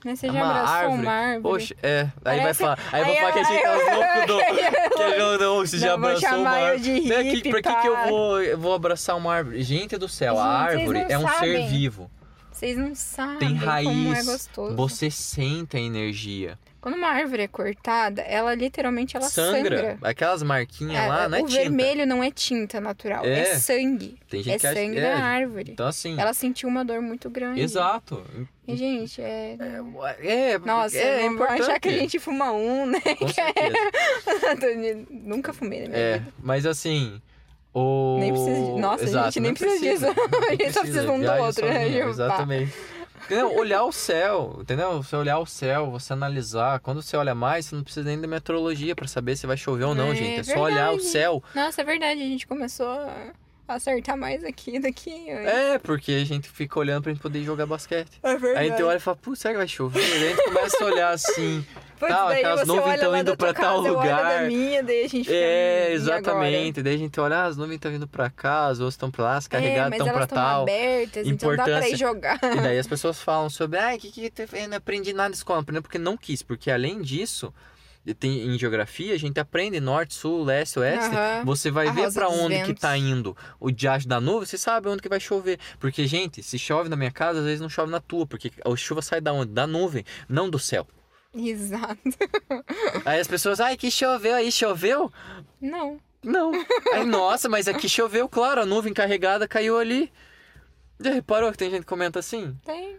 Né, Você É já uma abraçou árvore. uma árvore? Poxa, é. Aí vai Parece- falar. Aí vai Aí- falar que a gente tá louco do. Que não, não, você já Não, abraçou uma eu árvore. de Né, que- Pra que, que eu vou, eu vou abraçar uma árvore? Gente do céu, a Gente, vocês árvore é um ser sabem. vivo. Vocês não sabem Tem é raiz. gostoso. Você sente a energia. Quando uma árvore é cortada, ela literalmente ela sangra. sangra. Aquelas marquinhas É, lá, não é o tinta. vermelho não é tinta natural, é, É. sangue. Tem gente É que acha sangue que da é. árvore. Então assim. Ela sentiu uma dor muito grande. Exato. E, gente, é. É, Nossa, é não vão importante. achar que a gente fuma um, né? Com certeza. Nunca fumei na minha É, vida. mas assim. O... Nem precisa de- Nossa, Exato, gente, nem não precisa disso. A gente só precisa um do outro, né? sozinho, pá. Exatamente. Entendeu? Olhar o céu, entendeu? Você olhar o céu, você analisar. Quando você olha mais, você não precisa nem da meteorologia pra saber se vai chover ou não, É gente. É só olhar o verdade. céu. Nossa, é verdade, a gente começou a acertar mais aqui daqui. É, porque a gente fica olhando pra gente poder jogar basquete. é verdade. Aí a gente olha e fala, putz, será que vai chover? Aí a gente começa a olhar assim, Putz, tal, daí você nuvens estão indo pra tal casa, lugar. minha, daí a gente fica. É, "Hum, e exatamente. Daí a gente olha, ah, as nuvens estão vindo pra cá, as outras estão pra lá, as agora?" É, carregadas estão pra estão tal. abertas, então dá pra Importância- ir jogar. E daí as pessoas falam sobre, ai, que que fez? Eu não aprendi nada na escola, não aprendi porque não quis, porque além disso, tem, em geografia a gente aprende norte, sul, leste, oeste, Aham. você vai A ver dos onde que ventos. tá indo o diacho da nuvem, você sabe onde que vai chover. Porque, gente, se chove na minha casa, às vezes não chove na tua, porque a chuva sai da onde? Da nuvem, não do céu. Exato. Aí as pessoas, ai, que choveu aí, choveu? Não. Não. Aí, nossa, mas aqui choveu, claro, a nuvem carregada caiu ali. Já reparou que tem gente que comenta assim? Tem.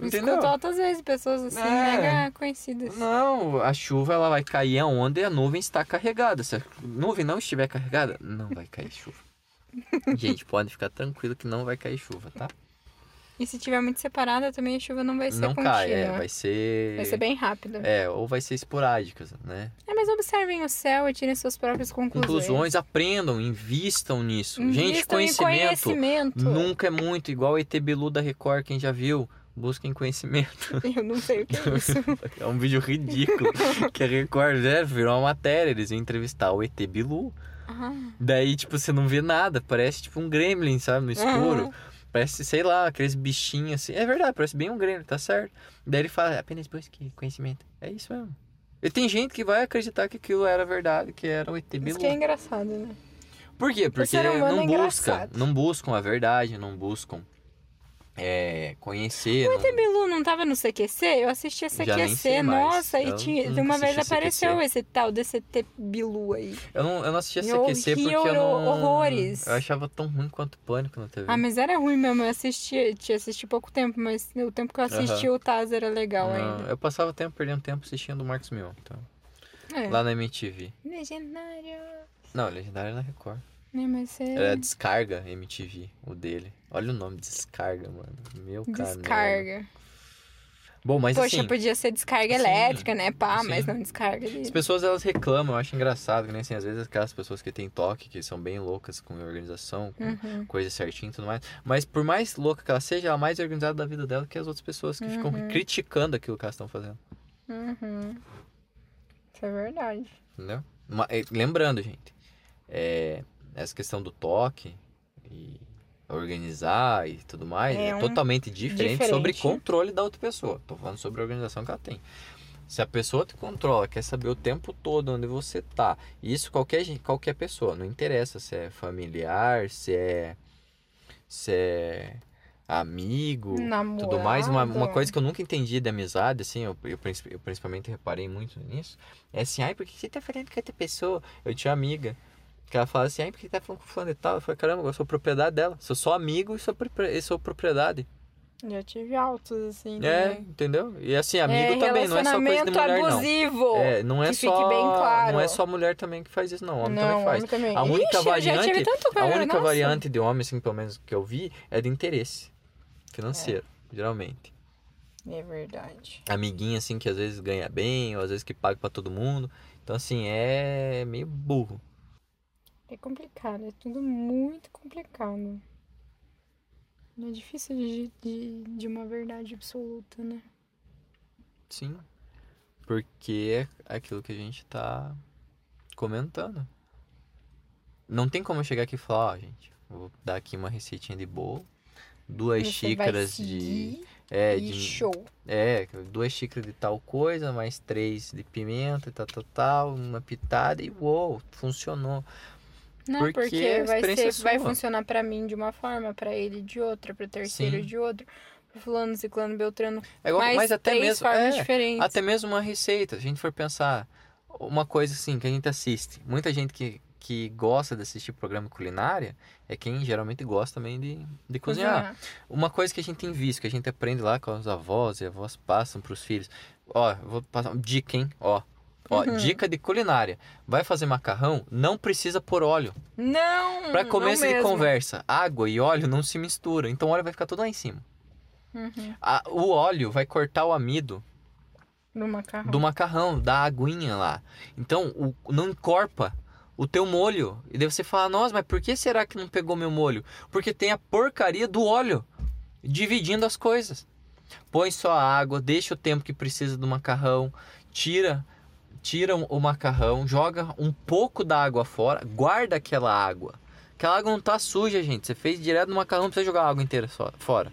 Entendeu? Escuto altas vezes pessoas assim, É. mega conhecidas. Não, a chuva ela vai cair aonde a nuvem está carregada. Se a nuvem não estiver carregada, não vai cair chuva. Gente, pode ficar tranquilo que não vai cair chuva, tá? E se tiver muito separada, também a chuva não vai ser não contínua. cai, é, vai ser. Vai ser bem rápida. É, ou vai ser esporádica, né? É, mas observem o céu e tirem suas próprias conclusões. Conclusões, aprendam, invistam nisso. Gente, Invistam em conhecimento, conhecimento. nunca é muito, igual o ET Bilu da Record, quem já viu, busquem conhecimento. Eu não sei o que é isso. É um vídeo ridículo que a Record né, virou uma matéria, eles iam entrevistar o ET Bilu. Ah, Daí, tipo, você não vê nada, parece tipo um gremlin, sabe, no escuro. Aham. Parece, sei lá, aqueles bichinhos assim. É verdade, parece bem um gremlin, tá certo. Daí ele fala, apenas busque conhecimento. É isso mesmo. E tem gente que vai acreditar que aquilo era verdade, que era o ET isso Bilu. que é engraçado, né? Por quê? Porque não é busca, não buscam a verdade, não buscam é, conhecer. não- O Bilu não tava no CQC? Eu assisti a CQC, nossa, e Eu tinha, nunca uma vez assisti apareceu CQC. esse tal desse ET Bilu aí. Eu não, eu não assistia Eu CQC porque ria eu não... horrores. Eu achava tão ruim quanto Pânico na TV. Ah, mas era ruim mesmo, eu assisti, tinha assisti pouco tempo, mas o tempo que eu assisti o Taz era legal Não, ainda. eu passava tempo perdendo tempo assistindo o Marcos Mion. Então, É. Lá na MTV. Legendário. Não, Legendário é na Record. É, mas é... Era Descarga MTV, o dele. Olha o nome, Descarga, mano. Meu cara. Descarga. Bom, mas Poxa, assim, podia ser descarga sim, elétrica, né? Pá, sim. mas não descarga de... as pessoas elas reclamam, eu acho engraçado, que nem assim, às vezes aquelas pessoas que têm toque, que são bem loucas com organização, com Uhum. coisa certinha e tudo mais. Mas por mais louca que ela seja, ela é mais organizada da vida dela que as outras pessoas que ficam Uhum. criticando aquilo que elas estão fazendo. Uhum. Isso é verdade. Entendeu? Uma- eh, lembrando, gente, é, essa questão do toque e organizar e tudo mais É é, um- totalmente diferente, sobre diferente. controle da outra pessoa. Tô falando sobre a organização que ela tem. Se a pessoa te controla, quer saber o tempo todo onde você tá, isso qualquer qualquer pessoa, não interessa se é familiar, se é se é amigo, tudo mais. Uma, uma Namorado. coisa que eu nunca entendi da amizade, assim, eu, eu, eu principalmente reparei muito nisso, é assim, ai, por que você tá falando com outra pessoa? Eu tinha amiga que ela falava assim, ai, por que tá falando com fulano e tal? Eu falei, caramba, eu sou propriedade dela, sou só amigo e sou, e sou propriedade. Já tive altos, assim. É, também. entendeu? E assim, amigo é, também, não é só coisa de mulher, não. abusivo. É, não é que só fique bem claro. não é só mulher também que faz isso não, homem não, também faz. homem também. A única Ixi, variante- tive tanto A única nossa. variante de homem assim, pelo menos que eu vi, é de interesse financeiro, geralmente. É verdade. amiguinho assim que às vezes ganha bem, ou às vezes que paga pra todo mundo. Então assim, é meio burro. É complicado, é tudo muito complicado. É difícil de, de, de uma verdade absoluta, né? Sim. Porque é aquilo que a gente tá comentando. Não tem como chegar aqui e falar, ó, gente, vou dar aqui uma receitinha de bolo, duas Você xícaras de é, e de show. é, duas xícaras de tal coisa, mais três de pimenta, tal, tal, tal, uma pitada e uou, funcionou. Não, Porque porque, vai, ser, é vai funcionar pra mim de uma forma, pra ele de outra, pro terceiro Sim. de outra, fulano, ciclano, beltrano. É igual, mas, até mesmo é, diferentes. Até mesmo uma receita, se a gente for pensar, uma coisa assim que a gente assiste, muita gente que, que gosta de assistir programa culinária é quem geralmente gosta também de, de cozinhar. Uma coisa que a gente tem visto, que a gente aprende lá com os avós e avós passam pros filhos. Ó, vou passar uma dica, hein? Ó, ó Uhum. dica de culinária. Vai fazer macarrão, não precisa pôr óleo. Não! Pra não começo de mesmo. conversa, água e óleo não se misturam, então o óleo vai ficar tudo lá em cima. Uhum. A- o óleo vai cortar o amido No macarrão. do macarrão, da aguinha lá. Então, o, não encorpa o teu molho. E daí você fala, nossa, mas por que será que não pegou meu molho? Porque tem a porcaria do óleo dividindo as coisas. Põe só a água, deixa o tempo que precisa do macarrão, tira tira o macarrão, joga um pouco da água fora, guarda aquela água. Aquela água não tá suja, gente. Você fez direto no macarrão, não precisa jogar a água inteira fora.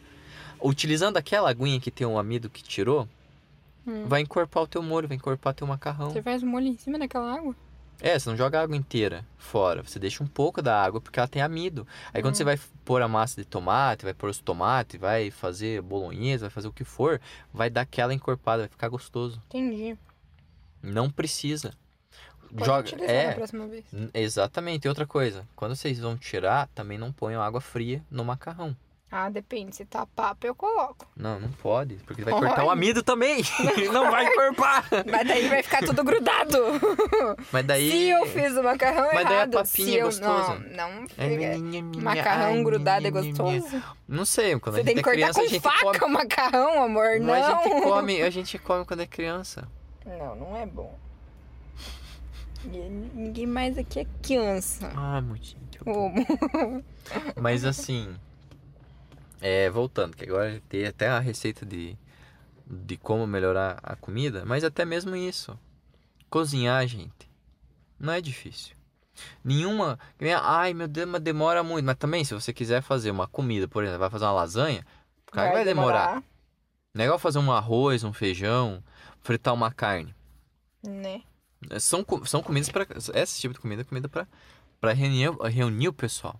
Utilizando aquela aguinha que tem um amido que tirou, hum. vai encorpar o teu molho, vai encorpar teu macarrão. Você faz o molho em cima daquela água? É, você não joga a água inteira fora. Você deixa um pouco da água porque ela tem amido. Aí hum. quando você vai pôr a massa de tomate, vai pôr os tomates, vai fazer bolonhesa, vai fazer o que for, vai dar aquela encorpada, vai ficar gostoso. Entendi. Não precisa. Pode Joga, é, na próxima vez. Exatamente. E outra coisa, quando vocês vão tirar, também não ponham água fria no macarrão. Ah, depende. Se tá papo, eu coloco. Não, não pode. Porque vai pode. cortar o amido também. não vai encorpar. Mas daí vai ficar tudo grudado. Mas daí... Se eu fiz o macarrão Mas errado. daí a papinha é gostosa. Não, não fica. Macarrão grudado é gostoso? Não sei. Quando Você a gente tem que é cortar criança, com faca come... o macarrão, amor. Não. Mas a gente, come, a gente come quando é criança. Não, não é bom. Ninguém mais aqui é criança. Ah, muito. Mas assim... É, voltando, que agora tem até a receita de, de como melhorar a comida, mas até mesmo isso. Cozinhar, gente, não é difícil. Nenhuma. Ai, meu Deus, mas demora muito. Mas também, se você quiser fazer uma comida, por exemplo, vai fazer uma lasanha, cara, vai, vai demorar. demorar. Não é igual fazer um arroz, um feijão, fritar uma carne. Né? São, são comidas para Esse tipo de comida é comida para reunir, reunir o pessoal.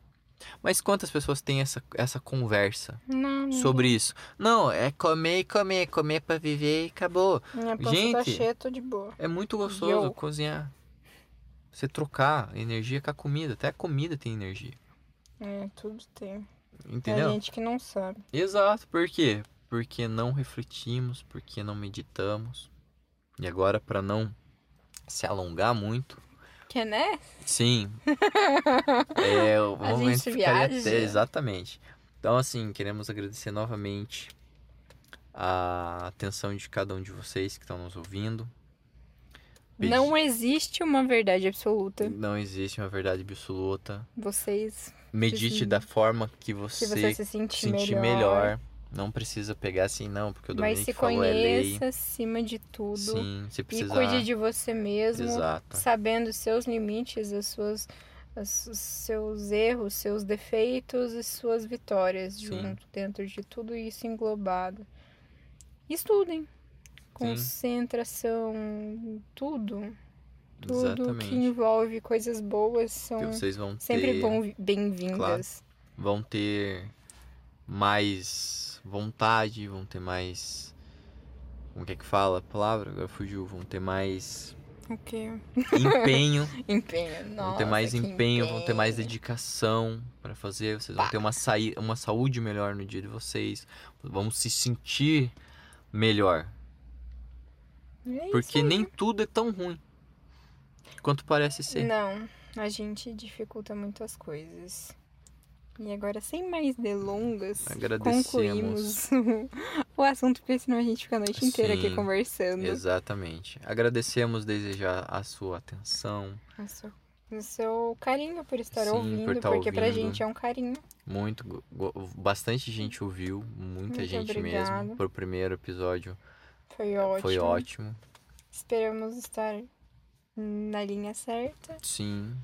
Mas quantas pessoas têm essa, essa conversa não, sobre isso? Não, é comer e comer, comer para viver e acabou. Minha Gente, tá cheia, tô de boa. É muito gostoso Eu. cozinhar. Você trocar energia com a comida. Até a comida tem energia. É, tudo tem. Entendeu? Tem gente que não sabe. Exato. Por quê? Porque não refletimos, porque não meditamos. E agora, para não se alongar muito, que né? Sim. é, o a momento gente viaja. Até, exatamente. Então, assim, queremos agradecer novamente a atenção de cada um de vocês que estão nos ouvindo. Pedir... Não existe uma verdade absoluta. Não existe uma verdade absoluta. Vocês. Medite da forma que você, se você se sentir, sentir melhor. melhor não precisa pegar assim, não, porque o Dominique Mas se falou é conheça acima de tudo. Sim, se precisar. E cuide de você mesmo. Exato. Sabendo os seus limites, as suas, os seus erros, seus defeitos e suas vitórias Sim. junto, dentro de tudo isso englobado. Estudem. Concentração, Sim. tudo. Tudo Exatamente. que envolve coisas boas são sempre ter... bem-vindas. Claro, vão ter mais vontade, vão ter mais. Como é que fala a palavra? Agora fugiu. Vão ter mais. O quê? Empenho. empenho, nossa. Vão ter mais empenho, empenho, vão ter mais dedicação para fazer. Vocês vão ter uma, saí uma saúde melhor no dia de vocês. Vão se sentir melhor. É Porque nem tudo é tão ruim quanto parece ser. Não, a gente dificulta muito as coisas. E agora, sem mais delongas, concluímos o assunto, porque senão a gente fica a noite inteira Sim, aqui conversando. Exatamente. Agradecemos desde já a sua atenção. A sua, o seu carinho por estar Sim, ouvindo, por porque ouvindo. pra gente é um carinho. Muito, bastante gente ouviu, muita Muito gente obrigada. mesmo. Pro primeiro episódio. Foi ótimo. Foi ótimo. Esperamos estar na linha certa. Sim.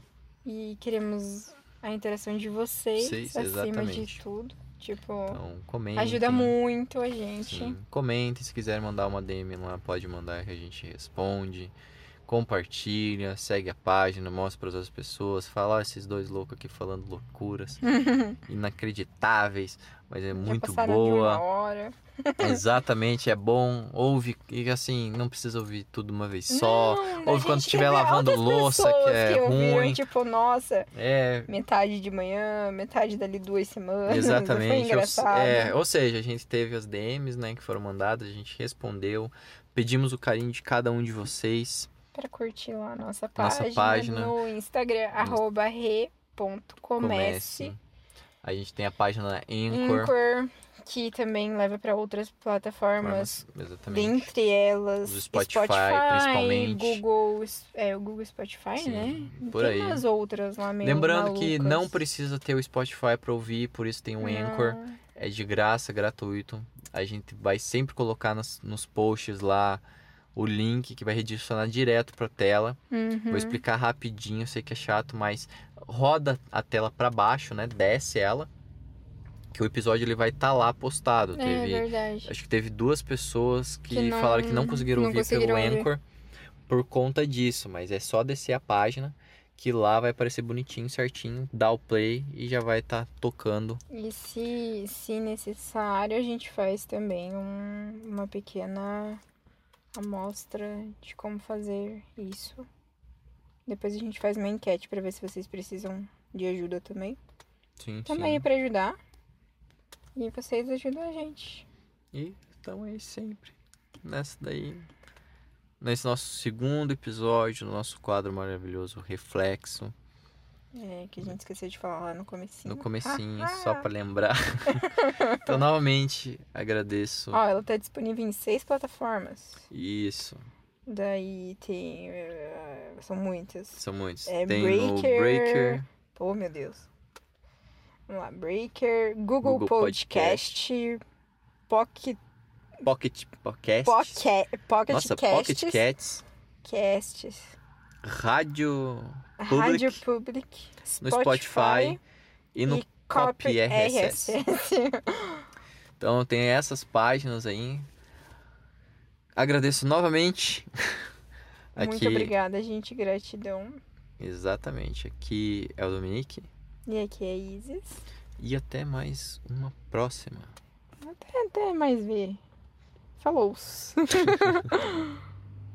E queremos a interação de vocês Sim, acima exatamente. de tudo. Tipo, então, comentem, ajuda muito a gente. Sim. Comentem, se quiser mandar uma DM lá, pode mandar que a gente responde. Compartilha, segue a página, mostra para as outras pessoas. Fala, esses dois loucos aqui falando loucuras inacreditáveis, mas é Já muito boa. uma hora. Exatamente, é bom. Ouve, e assim, não precisa ouvir tudo uma vez só. Não, Ouve quando estiver lavando louça, que é que ouviram, ruim. Tipo, nossa, é... metade de manhã, metade dali duas semanas. Exatamente. Foi engraçado. É, ou seja, a gente teve as DMs, né, que foram mandadas, a gente respondeu. Pedimos o carinho de cada um de vocês. Para curtir lá a nossa página, nossa página no Instagram, arroba re.comece. A gente tem a página Anchor. Anchor que também leva para outras plataformas. Exatamente. Dentre elas, o Spotify, Spotify, principalmente. Google, é, o Google Spotify, Sim, né? Por tem aí. umas outras lá mesmo. Lembrando malucas. que não precisa ter o Spotify para ouvir, por isso tem o Anchor. É de graça, gratuito. A gente vai sempre colocar nos, nos posts lá o link que vai redirecionar direto para a tela. Uhum. Vou explicar rapidinho, sei que é chato, mas roda a tela para baixo, né? Desce ela. Que o episódio ele vai estar tá lá postado. É teve, verdade. acho que teve duas pessoas que, Que não- falaram que não conseguiram não ouvir conseguiram pelo ouvir. Anchor por conta disso, mas é só descer a página que lá vai aparecer bonitinho, certinho, dá o play e já vai estar tocando. E se, se necessário, a gente faz também um- uma pequena amostra de como fazer isso. Depois a gente faz uma enquete pra ver se vocês precisam de ajuda também. Sim, Também é sim. pra ajudar. E vocês ajudam a gente. E estamos aí sempre. Nessa daí. Nesse nosso segundo episódio, no nosso quadro maravilhoso Reflexo. É, que a gente esqueceu de falar lá no comecinho. No comecinho, só para lembrar. então, novamente, agradeço. Ó, ela tá disponível em seis plataformas. Isso, Daí tem. eh, são muitas. são muitos. É Tem Breaker, Breaker, Oh, meu Deus. Vamos lá. Breaker, Google, Google Podcast, Pocket, Pocket Podcast. Pocket, Pocket Nossa, Casts, Pocket Cats. Casts, Rádio Rádio Public, no Spotify e no Copy RSS. Então tem essas páginas aí. Agradeço novamente. Muito obrigada, gente. Gratidão. Exatamente. Aqui é o Dominique. E aqui é Isis. E até mais uma próxima. Até, até mais ver. Falou.